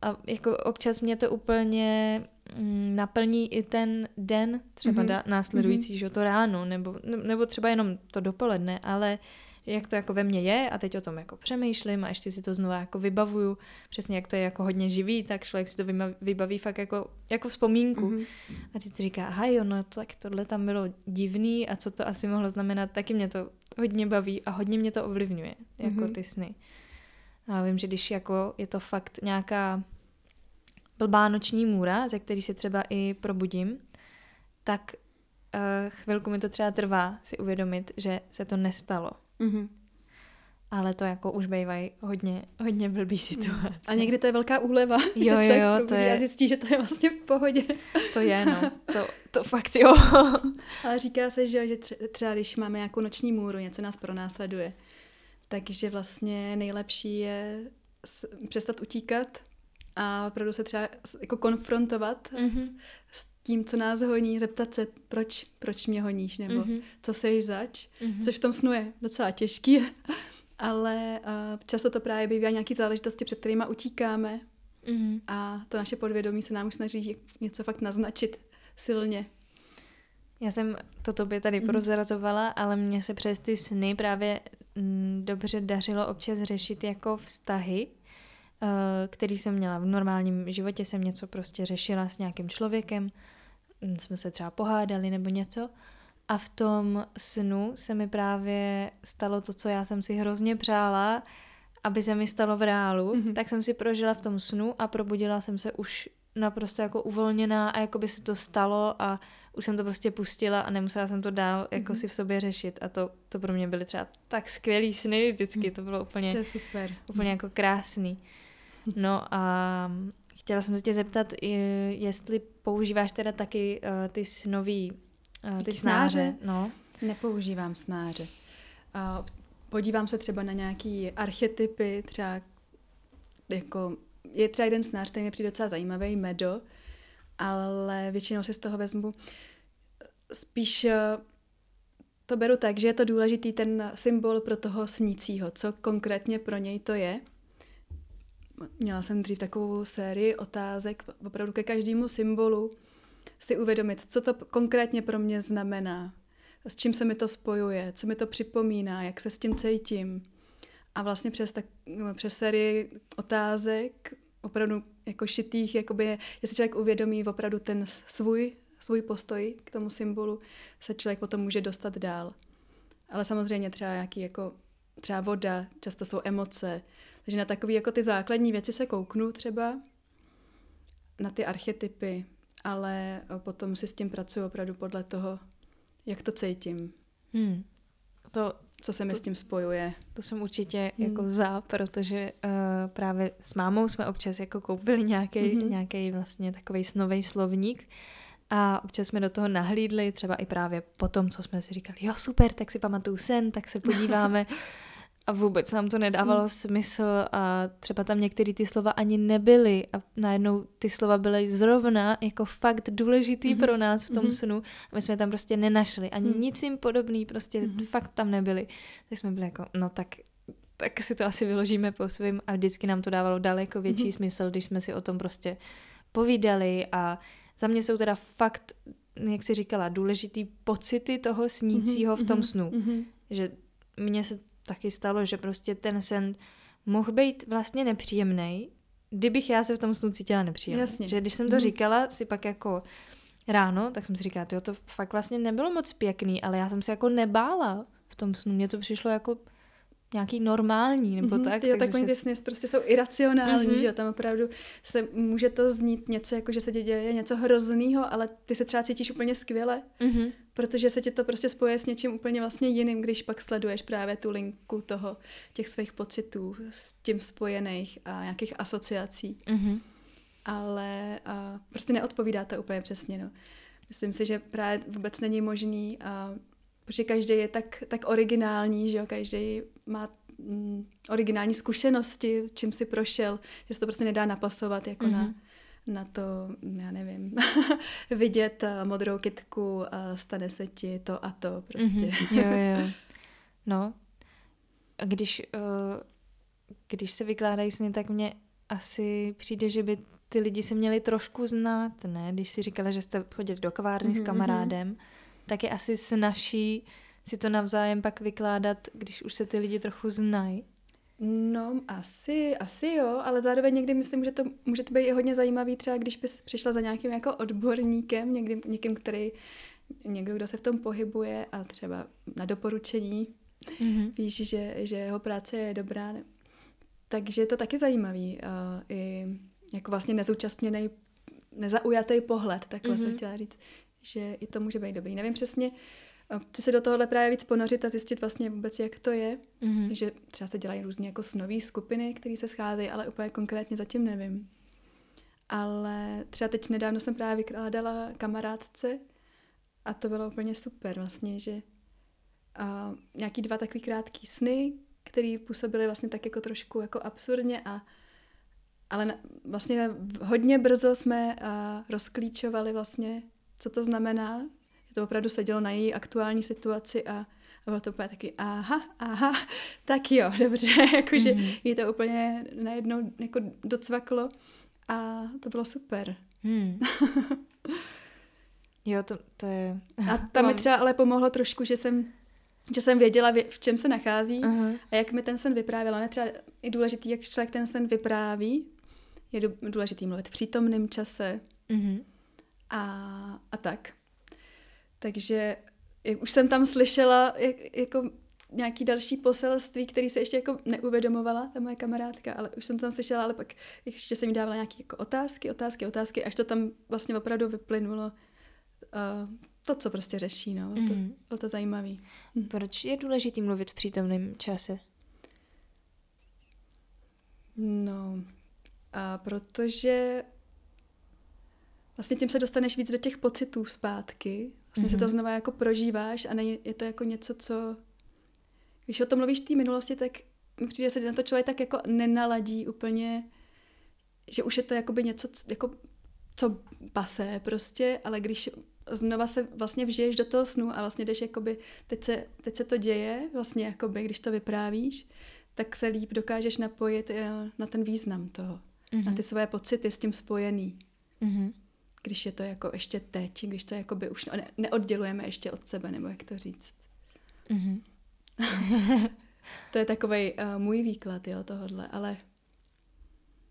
S1: a jako občas mě to úplně mm, naplní i ten den, třeba mm-hmm. da, následující, mm-hmm. že to ráno, nebo, nebo třeba jenom to dopoledne, ale uh, jak to jako ve mně je a teď o tom jako přemýšlím a ještě si to znovu jako vybavuju, přesně jak to je jako hodně živý, tak člověk si to vybaví fakt jako, jako vzpomínku. Mm-hmm. A ty ty říká, aha jo, no tak tohle tam bylo divný a co to asi mohlo znamenat, taky mě to hodně baví a hodně mě to ovlivňuje, jako mm-hmm. ty sny. A vím, že když jako je to fakt nějaká blbá noční můra, ze který se třeba i probudím, tak uh, chvilku mi to třeba trvá si uvědomit, že se to nestalo. Mm-hmm. ale to jako už bývají hodně, hodně blbý situace.
S2: A někdy to je velká úleva,
S1: jo, jo, jo,
S2: to je... a zjistí, že to je vlastně v pohodě.
S1: To je, no. To, to fakt jo.
S2: ale říká se, že, že třeba když máme nějakou noční můru, něco nás pronásleduje, takže vlastně nejlepší je přestat utíkat a opravdu se třeba jako konfrontovat mm-hmm. s tím, co nás honí, zeptat se, proč, proč mě honíš, nebo mm-hmm. co seš zač, mm-hmm. což v tom snu je docela těžký, ale uh, často to právě bývá nějaký záležitosti, před kterými utíkáme mm-hmm. a to naše podvědomí se nám už snaží něco fakt naznačit silně.
S1: Já jsem to tobě tady mm-hmm. prozrazovala, ale mně se přes ty sny právě mm, dobře dařilo občas řešit jako vztahy, který jsem měla v normálním životě, jsem něco prostě řešila s nějakým člověkem, mm, jsme se třeba pohádali nebo něco a v tom snu se mi právě stalo to, co já jsem si hrozně přála, aby se mi stalo v reálu, mm-hmm. tak jsem si prožila v tom snu a probudila jsem se už naprosto jako uvolněná a jako by se to stalo a už jsem to prostě pustila a nemusela jsem to dál jako mm-hmm. si v sobě řešit a to, to pro mě byly třeba tak skvělý sny vždycky, mm. to bylo úplně,
S2: to je super.
S1: úplně jako krásný. No a chtěla jsem se tě zeptat, jestli používáš teda taky uh, ty snový Uh, ty snáře. snáře? No.
S2: Nepoužívám snáře. Uh, podívám se třeba na nějaký archetypy, třeba jako, je třeba jeden snář, který mi přijde docela zajímavý, Medo, ale většinou si z toho vezmu spíš to beru tak, že je to důležitý ten symbol pro toho snícího, co konkrétně pro něj to je. Měla jsem dřív takovou sérii otázek opravdu ke každému symbolu, si uvědomit, co to konkrétně pro mě znamená, s čím se mi to spojuje, co mi to připomíná, jak se s tím cítím. A vlastně přes, tak, přes sérii otázek, opravdu jako šitých, jakoby, že si člověk uvědomí opravdu ten svůj, svůj postoj k tomu symbolu, se člověk potom může dostat dál. Ale samozřejmě třeba jako třeba voda, často jsou emoce. Takže na takové jako ty základní věci se kouknu třeba, na ty archetypy, ale eh, potom si s tím pracuji opravdu podle toho, jak to cítím. Hmm. To, co se mi to, s tím spojuje.
S1: To jsem určitě hmm. jako za, protože uh, právě s mámou jsme občas jako koupili nějaký hmm. nějaký vlastně takový snový slovník a občas jsme do toho nahlídli, třeba i právě po tom, co jsme si říkali, jo super, tak si pamatuju sen, tak se podíváme. a vůbec nám to nedávalo hmm. smysl a třeba tam některé ty slova ani nebyly a najednou ty slova byly zrovna jako fakt důležitý hmm. pro nás v tom hmm. snu a my jsme tam prostě nenašli ani hmm. nic jim podobný, prostě hmm. fakt tam nebyli. Tak jsme byli jako, no tak tak si to asi vyložíme po svým a vždycky nám to dávalo daleko větší mm-hmm. smysl, když jsme si o tom prostě povídali a za mě jsou teda fakt, jak si říkala, důležitý pocity toho snícího mm-hmm. v tom mhm. snu. Mm-hmm. Že mně se taky stalo, že prostě ten sen mohl být vlastně nepříjemný, kdybych já se v tom snu cítila nepříjemně. Jasně. Že když jsem to mhm. říkala si pak jako ráno, tak jsem si říkala, to fakt vlastně nebylo moc pěkný, ale já jsem se jako nebála v tom snu. Mně to přišlo jako nějaký normální, nebo mm-hmm, tak.
S2: Jo, takový ty sny prostě jsou iracionální, mm-hmm. že jo, tam opravdu se může to znít něco, jako že se ti děje něco hroznýho, ale ty se třeba cítíš úplně skvěle, mm-hmm. protože se ti to prostě spoje s něčím úplně vlastně jiným, když pak sleduješ právě tu linku toho, těch svých pocitů s tím spojených a nějakých asociací. Mm-hmm. Ale a, prostě neodpovídá to úplně přesně, no. Myslím si, že právě vůbec není možný a protože každý je tak, tak originální, že jo, každý má mm, originální zkušenosti, čím si prošel, že se to prostě nedá napasovat jako mm-hmm. na, mhm. na to, já nevím, vidět uh, modrou kytku a stane se ti to a to prostě.
S1: Mm-hmm. Jo, jo. No, a když, uh, když se vykládají sny, tak mně asi přijde, že by ty lidi se měli trošku znát, ne? Když si říkala, že jste chodili do kavárny mm-hmm. s mhm, kamarádem, mm-hmm tak je asi snažší si to navzájem pak vykládat, když už se ty lidi trochu znají.
S2: No, asi, asi jo, ale zároveň někdy myslím, že to může to být hodně zajímavý, třeba když bys přišla za nějakým jako odborníkem, někdy někým, který, někdo, kdo se v tom pohybuje a třeba na doporučení mm-hmm. víš, že, že jeho práce je dobrá. Takže je to taky zajímavý. Uh, I jako vlastně nezúčastněný, nezaujatý pohled, takhle mm-hmm. jsem chtěla říct, že i to může být dobrý. Nevím přesně, chci se do tohohle právě víc ponořit a zjistit vlastně vůbec, jak to je.
S1: Mhm.
S2: Že třeba se dělají různé jako snové skupiny, které se scházejí, ale úplně konkrétně zatím nevím. Ale třeba teď nedávno jsem právě vykládala kamarádce a to bylo úplně super vlastně, že uh, nějaký dva takový krátký sny, který působily vlastně tak jako trošku jako absurdně a ale na, vlastně hodně brzo jsme uh, rozklíčovali vlastně, co to znamená. Že to opravdu sedělo na její aktuální situaci a, a bylo to úplně taky aha, aha, tak jo, dobře, jakože mm-hmm. jí to úplně najednou jako docvaklo a to bylo super.
S1: Hmm. Jo, to, to je...
S2: A tam mi třeba ale pomohlo trošku, že jsem že jsem věděla, v čem se nachází
S1: Aha.
S2: a jak mi ten sen vyprávěla. Ne třeba je důležitý, jak člověk ten sen vypráví. Je důležitý mluvit v přítomném čase
S1: Mhm.
S2: A, a tak. Takže jak už jsem tam slyšela jak, jako nějaký další poselství, který se ještě jako neuvědomovala, ta moje kamarádka, ale už jsem tam slyšela, ale pak ještě jsem jí dávala nějaké jako otázky, otázky, otázky, až to tam vlastně opravdu vyplynulo uh, to, co prostě řeší, no. Bylo to,
S1: Mhm.
S2: bylo to zajímavý.
S1: Proč je důležité mluvit v přítomném čase?
S2: No, a protože vlastně tím se dostaneš víc do těch pocitů zpátky. Vlastně mm-hmm. si to
S1: Mhm.
S2: znova jako prožíváš a ne, je to jako něco, co... Když o tom mluvíš v té minulosti, tak mi přijde, že se na to člověk tak jako nenaladí úplně, že už je to jakoby něco, jako, co pasé prostě, ale když znova se vlastně vžiješ do toho snu a vlastně jdeš jakoby, teď se, teď se to děje, vlastně jakoby, když to vyprávíš, tak se líp dokážeš napojit eh, na ten význam toho,
S1: Mhm.
S2: na ty své pocity s tím spojený.
S1: Mhm.
S2: Když je to jako ještě teď, když to jakoby už ne, neoddělujeme ještě od sebe, nebo jak to říct.
S1: Mhm.
S2: To je takový uh, můj výklad, jo, tohodle, ale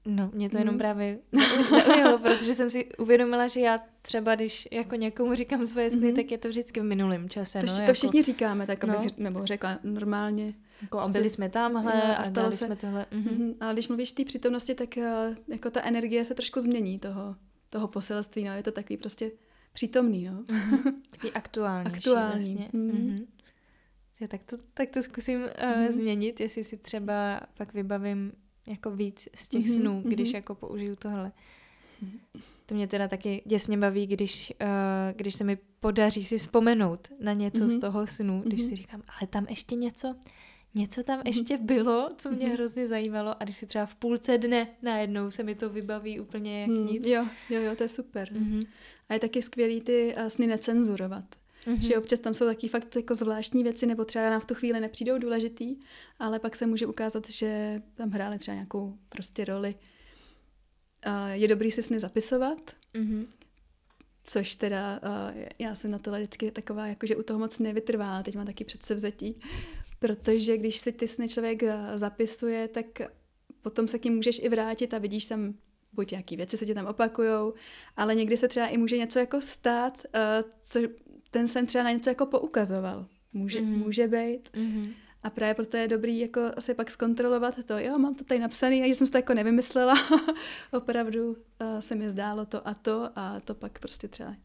S1: No, mě to jenom
S2: Mhm.
S1: právě zau- zaujalo, protože jsem si uvědomila, že já třeba, když jako někomu říkám svoje sny,
S2: Mhm.
S1: tak je to vždycky v minulém čase.
S2: to,
S1: no,
S2: to
S1: jako,
S2: všichni říkáme, tak abych,
S1: no.
S2: nebo řekla normálně.
S1: Jako, a
S2: prostě-
S1: byli jsme tamhle
S2: Jo, a stalo se-
S1: jsme tohle. Mhm.
S2: Mm-hmm. Ale když mluvíš té přítomnosti, tak uh, jako ta energie se trošku změní toho, toho poselství, no, je to takový prostě přítomný, no.
S1: Takový aktuální.
S2: Aktuální,
S1: Vlastně.
S2: mhm.
S1: Mhm. Jo, tak, to, tak to zkusím uh,
S2: Mhm.
S1: změnit, jestli si třeba pak vybavím jako víc z těch
S2: Mhm,
S1: snů, když
S2: mhm.
S1: jako použiju tohle. To mě teda taky děsně baví, když, uh, když se mi podaří si vzpomenout na něco z
S2: Mhm.
S1: toho snu, když
S2: Mhm.
S1: si říkám, ale tam ještě něco, něco tam ještě bylo, co mě
S2: Mhm.
S1: hrozně zajímalo a když si třeba v půlce dne najednou se mi to vybaví úplně jak
S2: Mm,
S1: nic.
S2: jo, jo, jo, to je super.
S1: Mhm.
S2: A je taky skvělý ty uh, sny necenzurovat.
S1: Mhm.
S2: Že občas tam jsou taky fakt jako zvláštní věci, nebo třeba nám v tu chvíli nepřijdou důležitý, ale pak se může ukázat, že tam hráli třeba nějakou prostě roli. Uh, je dobrý si sny zapisovat,
S1: Mhm.
S2: což teda uh, já jsem na tohle vždycky taková, jako že u toho moc nevytrvá, ale teď mám taky předsevzetí, protože když si ty sny člověk uh, zapisuje, tak potom se k ním můžeš i vrátit a vidíš tam buď jaký věci se ti tam opakujou, ale někdy se třeba i může něco jako stát, uh, co ten sen třeba na něco jako poukazoval. Může,
S1: Mhm.
S2: mm. může být.
S1: Mhm.
S2: A právě proto je dobrý jako se pak zkontrolovat to, jo, mám to tady napsané, a že jsem si to jako nevymyslela. Opravdu uh, se mi zdálo to a to a to pak prostě třeba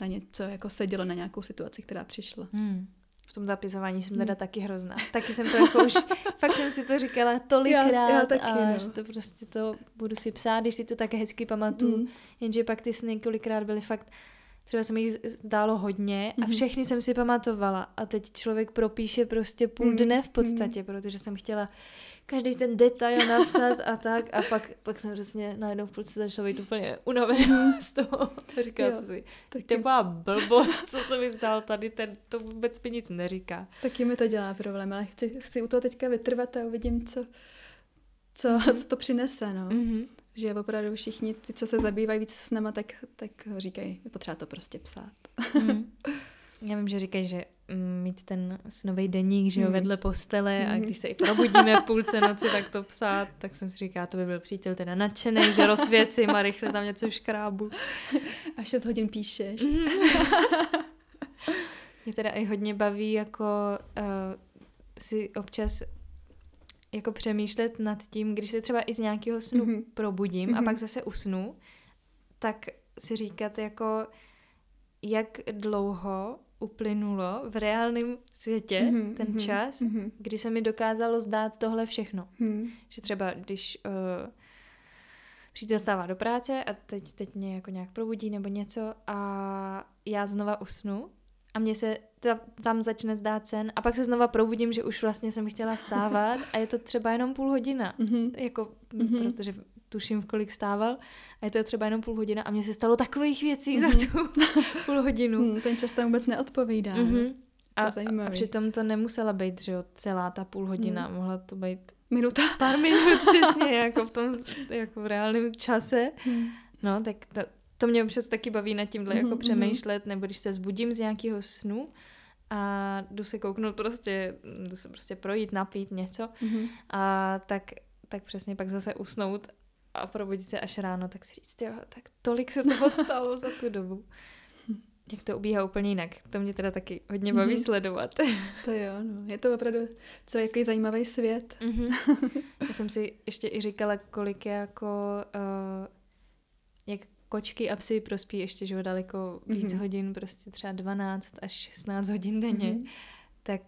S2: na něco jako sedělo na nějakou situaci, která přišla.
S1: Hmm. V tom zapisování jsem
S2: Hmm.
S1: teda taky hrozná. Taky jsem to jako už, fakt jsem si to říkala tolikrát
S2: Já- já taky,
S1: a
S2: no.
S1: že to prostě to budu si psát, když si to také hezky pamatuju.
S2: Mm.
S1: Jenže pak ty sny kolikrát byly fakt, třeba se mi jich zdálo hodně a
S2: Mhm.
S1: všechny jsem si pamatovala a teď člověk propíše prostě půl
S2: Mhm.
S1: dne v podstatě, protože jsem chtěla každý ten detail napsat a tak a pak, pak jsem přesně najednou v půlce začala být úplně unavená z toho. Říkala
S2: Jo,
S1: si,
S2: taky.
S1: to byla blbost, co se mi zdál tady, ten, to vůbec mi nic neříká.
S2: Taky mi to dělá problém, ale chci, chci u toho teďka vytrvat a uvidím, co, co,
S1: Mhm.
S2: co to přinese, no.
S1: Mm-hmm.
S2: Že opravdu všichni, ty, co se zabývají víc s náma, tak, tak říkají, je potřeba to prostě psát.
S1: Mm. Já vím, že říkají, že mít ten snový deník, že jo,
S2: Mm.
S1: vedle postele a
S2: Mm.
S1: když se i probudíme v půlce noci, tak to psát, tak jsem si říkala, to by byl přítel teda nadšený, že rozvěcím a rychle tam něco škrábu.
S2: A 6 hodin píšeš.
S1: Mhm. Mě teda i hodně baví jako uh, si občas jako přemýšlet nad tím, když se třeba i z nějakého snu
S2: Mhm.
S1: probudím a
S2: Mhm.
S1: pak zase usnu, tak si říkat jako, jak dlouho uplynulo v reálném světě, mm-hmm, ten mm-hmm, čas, mm-hmm. kdy se mi dokázalo zdát tohle všechno. Mm. Že třeba, když uh, přítel stává do práce a teď, teď mě jako nějak probudí nebo něco a já znova usnu a mně se ta, tam začne zdát sen a pak se znova probudím, že už vlastně jsem chtěla stávat a je to třeba jenom půl hodina, mm-hmm. jako, mm-hmm. protože tuším, v kolik stával a je to třeba jenom půl hodina a mně se stalo takových věcí mm-hmm. za tu půl hodinu.
S2: Mm, ten čas tam vůbec neodpovídá. Mm-hmm.
S1: A, a přitom to nemusela být, že jo, celá ta půl hodina, mm. mohla to být
S2: minuta.
S1: Pár minut přesně, jako v tom jako v reálném čase. Mm. No, tak to, to mě občas taky baví nad tímhle mm-hmm, jako mhm. přemýšlet, nebo když se zbudím z nějakého snu a jdu se kouknout prostě, jdu se prostě projít, napít něco mm-hmm. a tak, tak přesně pak zase usnout a probudit se až ráno, tak si říct, jo, tak tolik se toho stalo za tu dobu. Jak to ubíhá úplně jinak. To mě teda taky hodně baví mm-hmm. sledovat.
S2: To jo, no. Je to opravdu celý jaký zajímavý svět.
S1: Mm-hmm. Já jsem si ještě i říkala, kolik je jako, uh, jak kočky a psy prospí ještě, že daleko víc mm-hmm. hodin, prostě třeba 12 až 16 hodin denně. Mm-hmm. Tak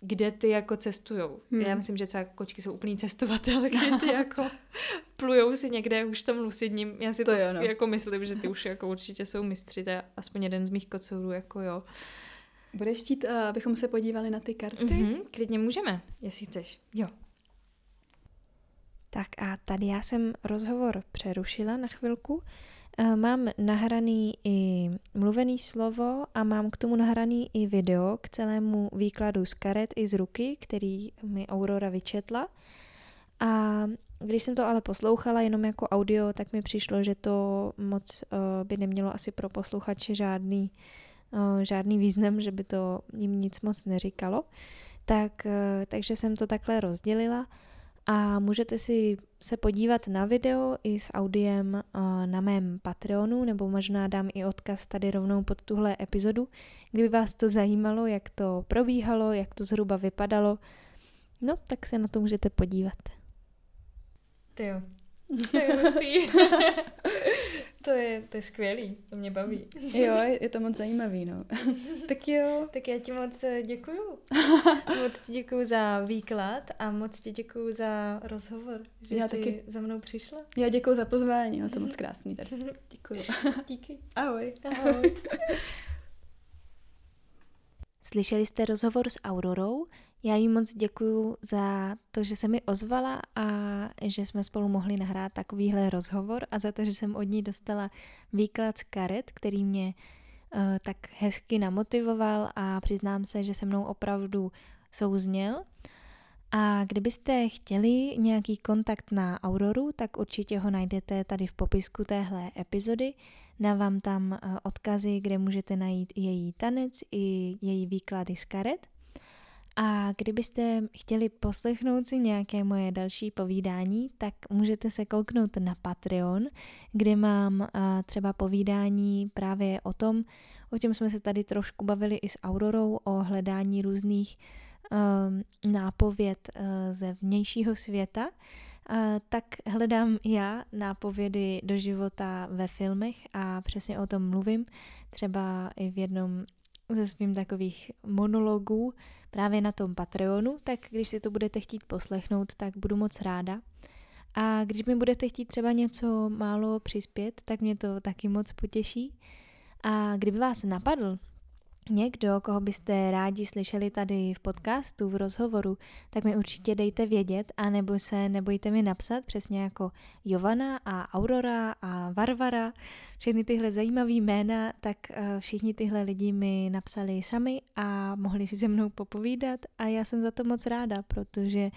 S1: kde ty jako cestujou. Hmm. Já myslím, že třeba kočky jsou úplný cestovatelky, ty jako plujou si někde už tam lucidním. Já si to, to jo, no. jako myslím, že ty už jako určitě jsou mistři, to je aspoň jeden z mých kocourů, jako jo.
S2: Budeš chtít, uh, abychom se podívali na ty karty? Mm-hmm,
S1: klidně můžeme, jestli chceš. Jo. Tak a tady já jsem rozhovor přerušila na chvilku, Eh, mám nahraný i mluvený slovo a mám k tomu nahraný i video k celému výkladu z karet i z ruky, který mi Aurora vyčetla. A když jsem to ale poslouchala jenom jako audio, tak mi přišlo, že to moc uh, by nemělo asi pro posluchače žádný, uh, žádný význam, že by to jim nic moc neříkalo. Tak, uh, takže jsem to takhle rozdělila a můžete si se podívat na video i s audiem na mém Patreonu, nebo možná dám i odkaz tady rovnou pod tuhle epizodu, kdyby vás to zajímalo, jak to probíhalo, jak to zhruba vypadalo. No, tak se na to můžete podívat. Ty jo. To je hustý. to, je, to je skvělý, to mě baví.
S2: jo, je to moc zajímavý, no. tak jo.
S1: Tak já ti moc eh, děkuju. moc ti děkuju za výklad a moc ti děkuju za rozhovor, že já jsi taky. za mnou přišla.
S2: Já děkuju za pozvání, no, to je moc krásný tady.
S1: děkuju. Díky.
S2: Ahoj.
S1: Ahoj. Slyšeli jste rozhovor s Aurorou? Já jí moc děkuju za to, že se mi ozvala a že jsme spolu mohli nahrát takovýhle rozhovor a za to, že jsem od ní dostala výklad z karet, který mě uh, tak hezky namotivoval a přiznám se, že se mnou opravdu souzněl. A kdybyste chtěli nějaký kontakt na Auroru, tak určitě ho najdete tady v popisku téhle epizody. Dávám tam eh, odkazy, kde můžete najít její tanec i její výklady z karet. A kdybyste chtěli poslechnout si nějaké moje další povídání, tak můžete se kouknout na Patreon, kde mám uh, třeba povídání právě o tom, o čem jsme se tady trošku bavili i s Aurorou, o hledání různých um, nápověd uh, ze vnějšího světa. Uh, tak hledám já nápovědy do života ve filmech a přesně o tom mluvím, třeba i v jednom ze svým takových monologů právě na tom Patreonu, tak když si to budete chtít poslechnout, tak budu moc ráda. A když mi budete chtít třeba něco málo přispět, tak mě to taky moc potěší. A kdyby vás napadl někdo, koho byste rádi slyšeli tady v podcastu, v rozhovoru, tak mi určitě dejte vědět a nebo se nebojte mi napsat, přesně jako Jovana a Aurora a Varvara, všechny tyhle zajímavé jména, tak eh, všichni tyhle lidi mi napsali sami a mohli si se mnou popovídat a já jsem za to moc ráda, protože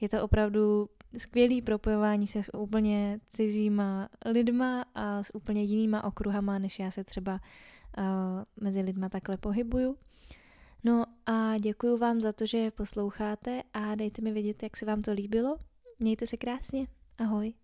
S1: je to opravdu skvělý propojování se s úplně cizíma lidma a s úplně jinýma okruhama, než já se třeba mezi lidma takhle pohybuju. No a děkuji vám za to, že posloucháte a dejte mi vědět, jak se vám to líbilo. Mějte se krásně. Ahoj.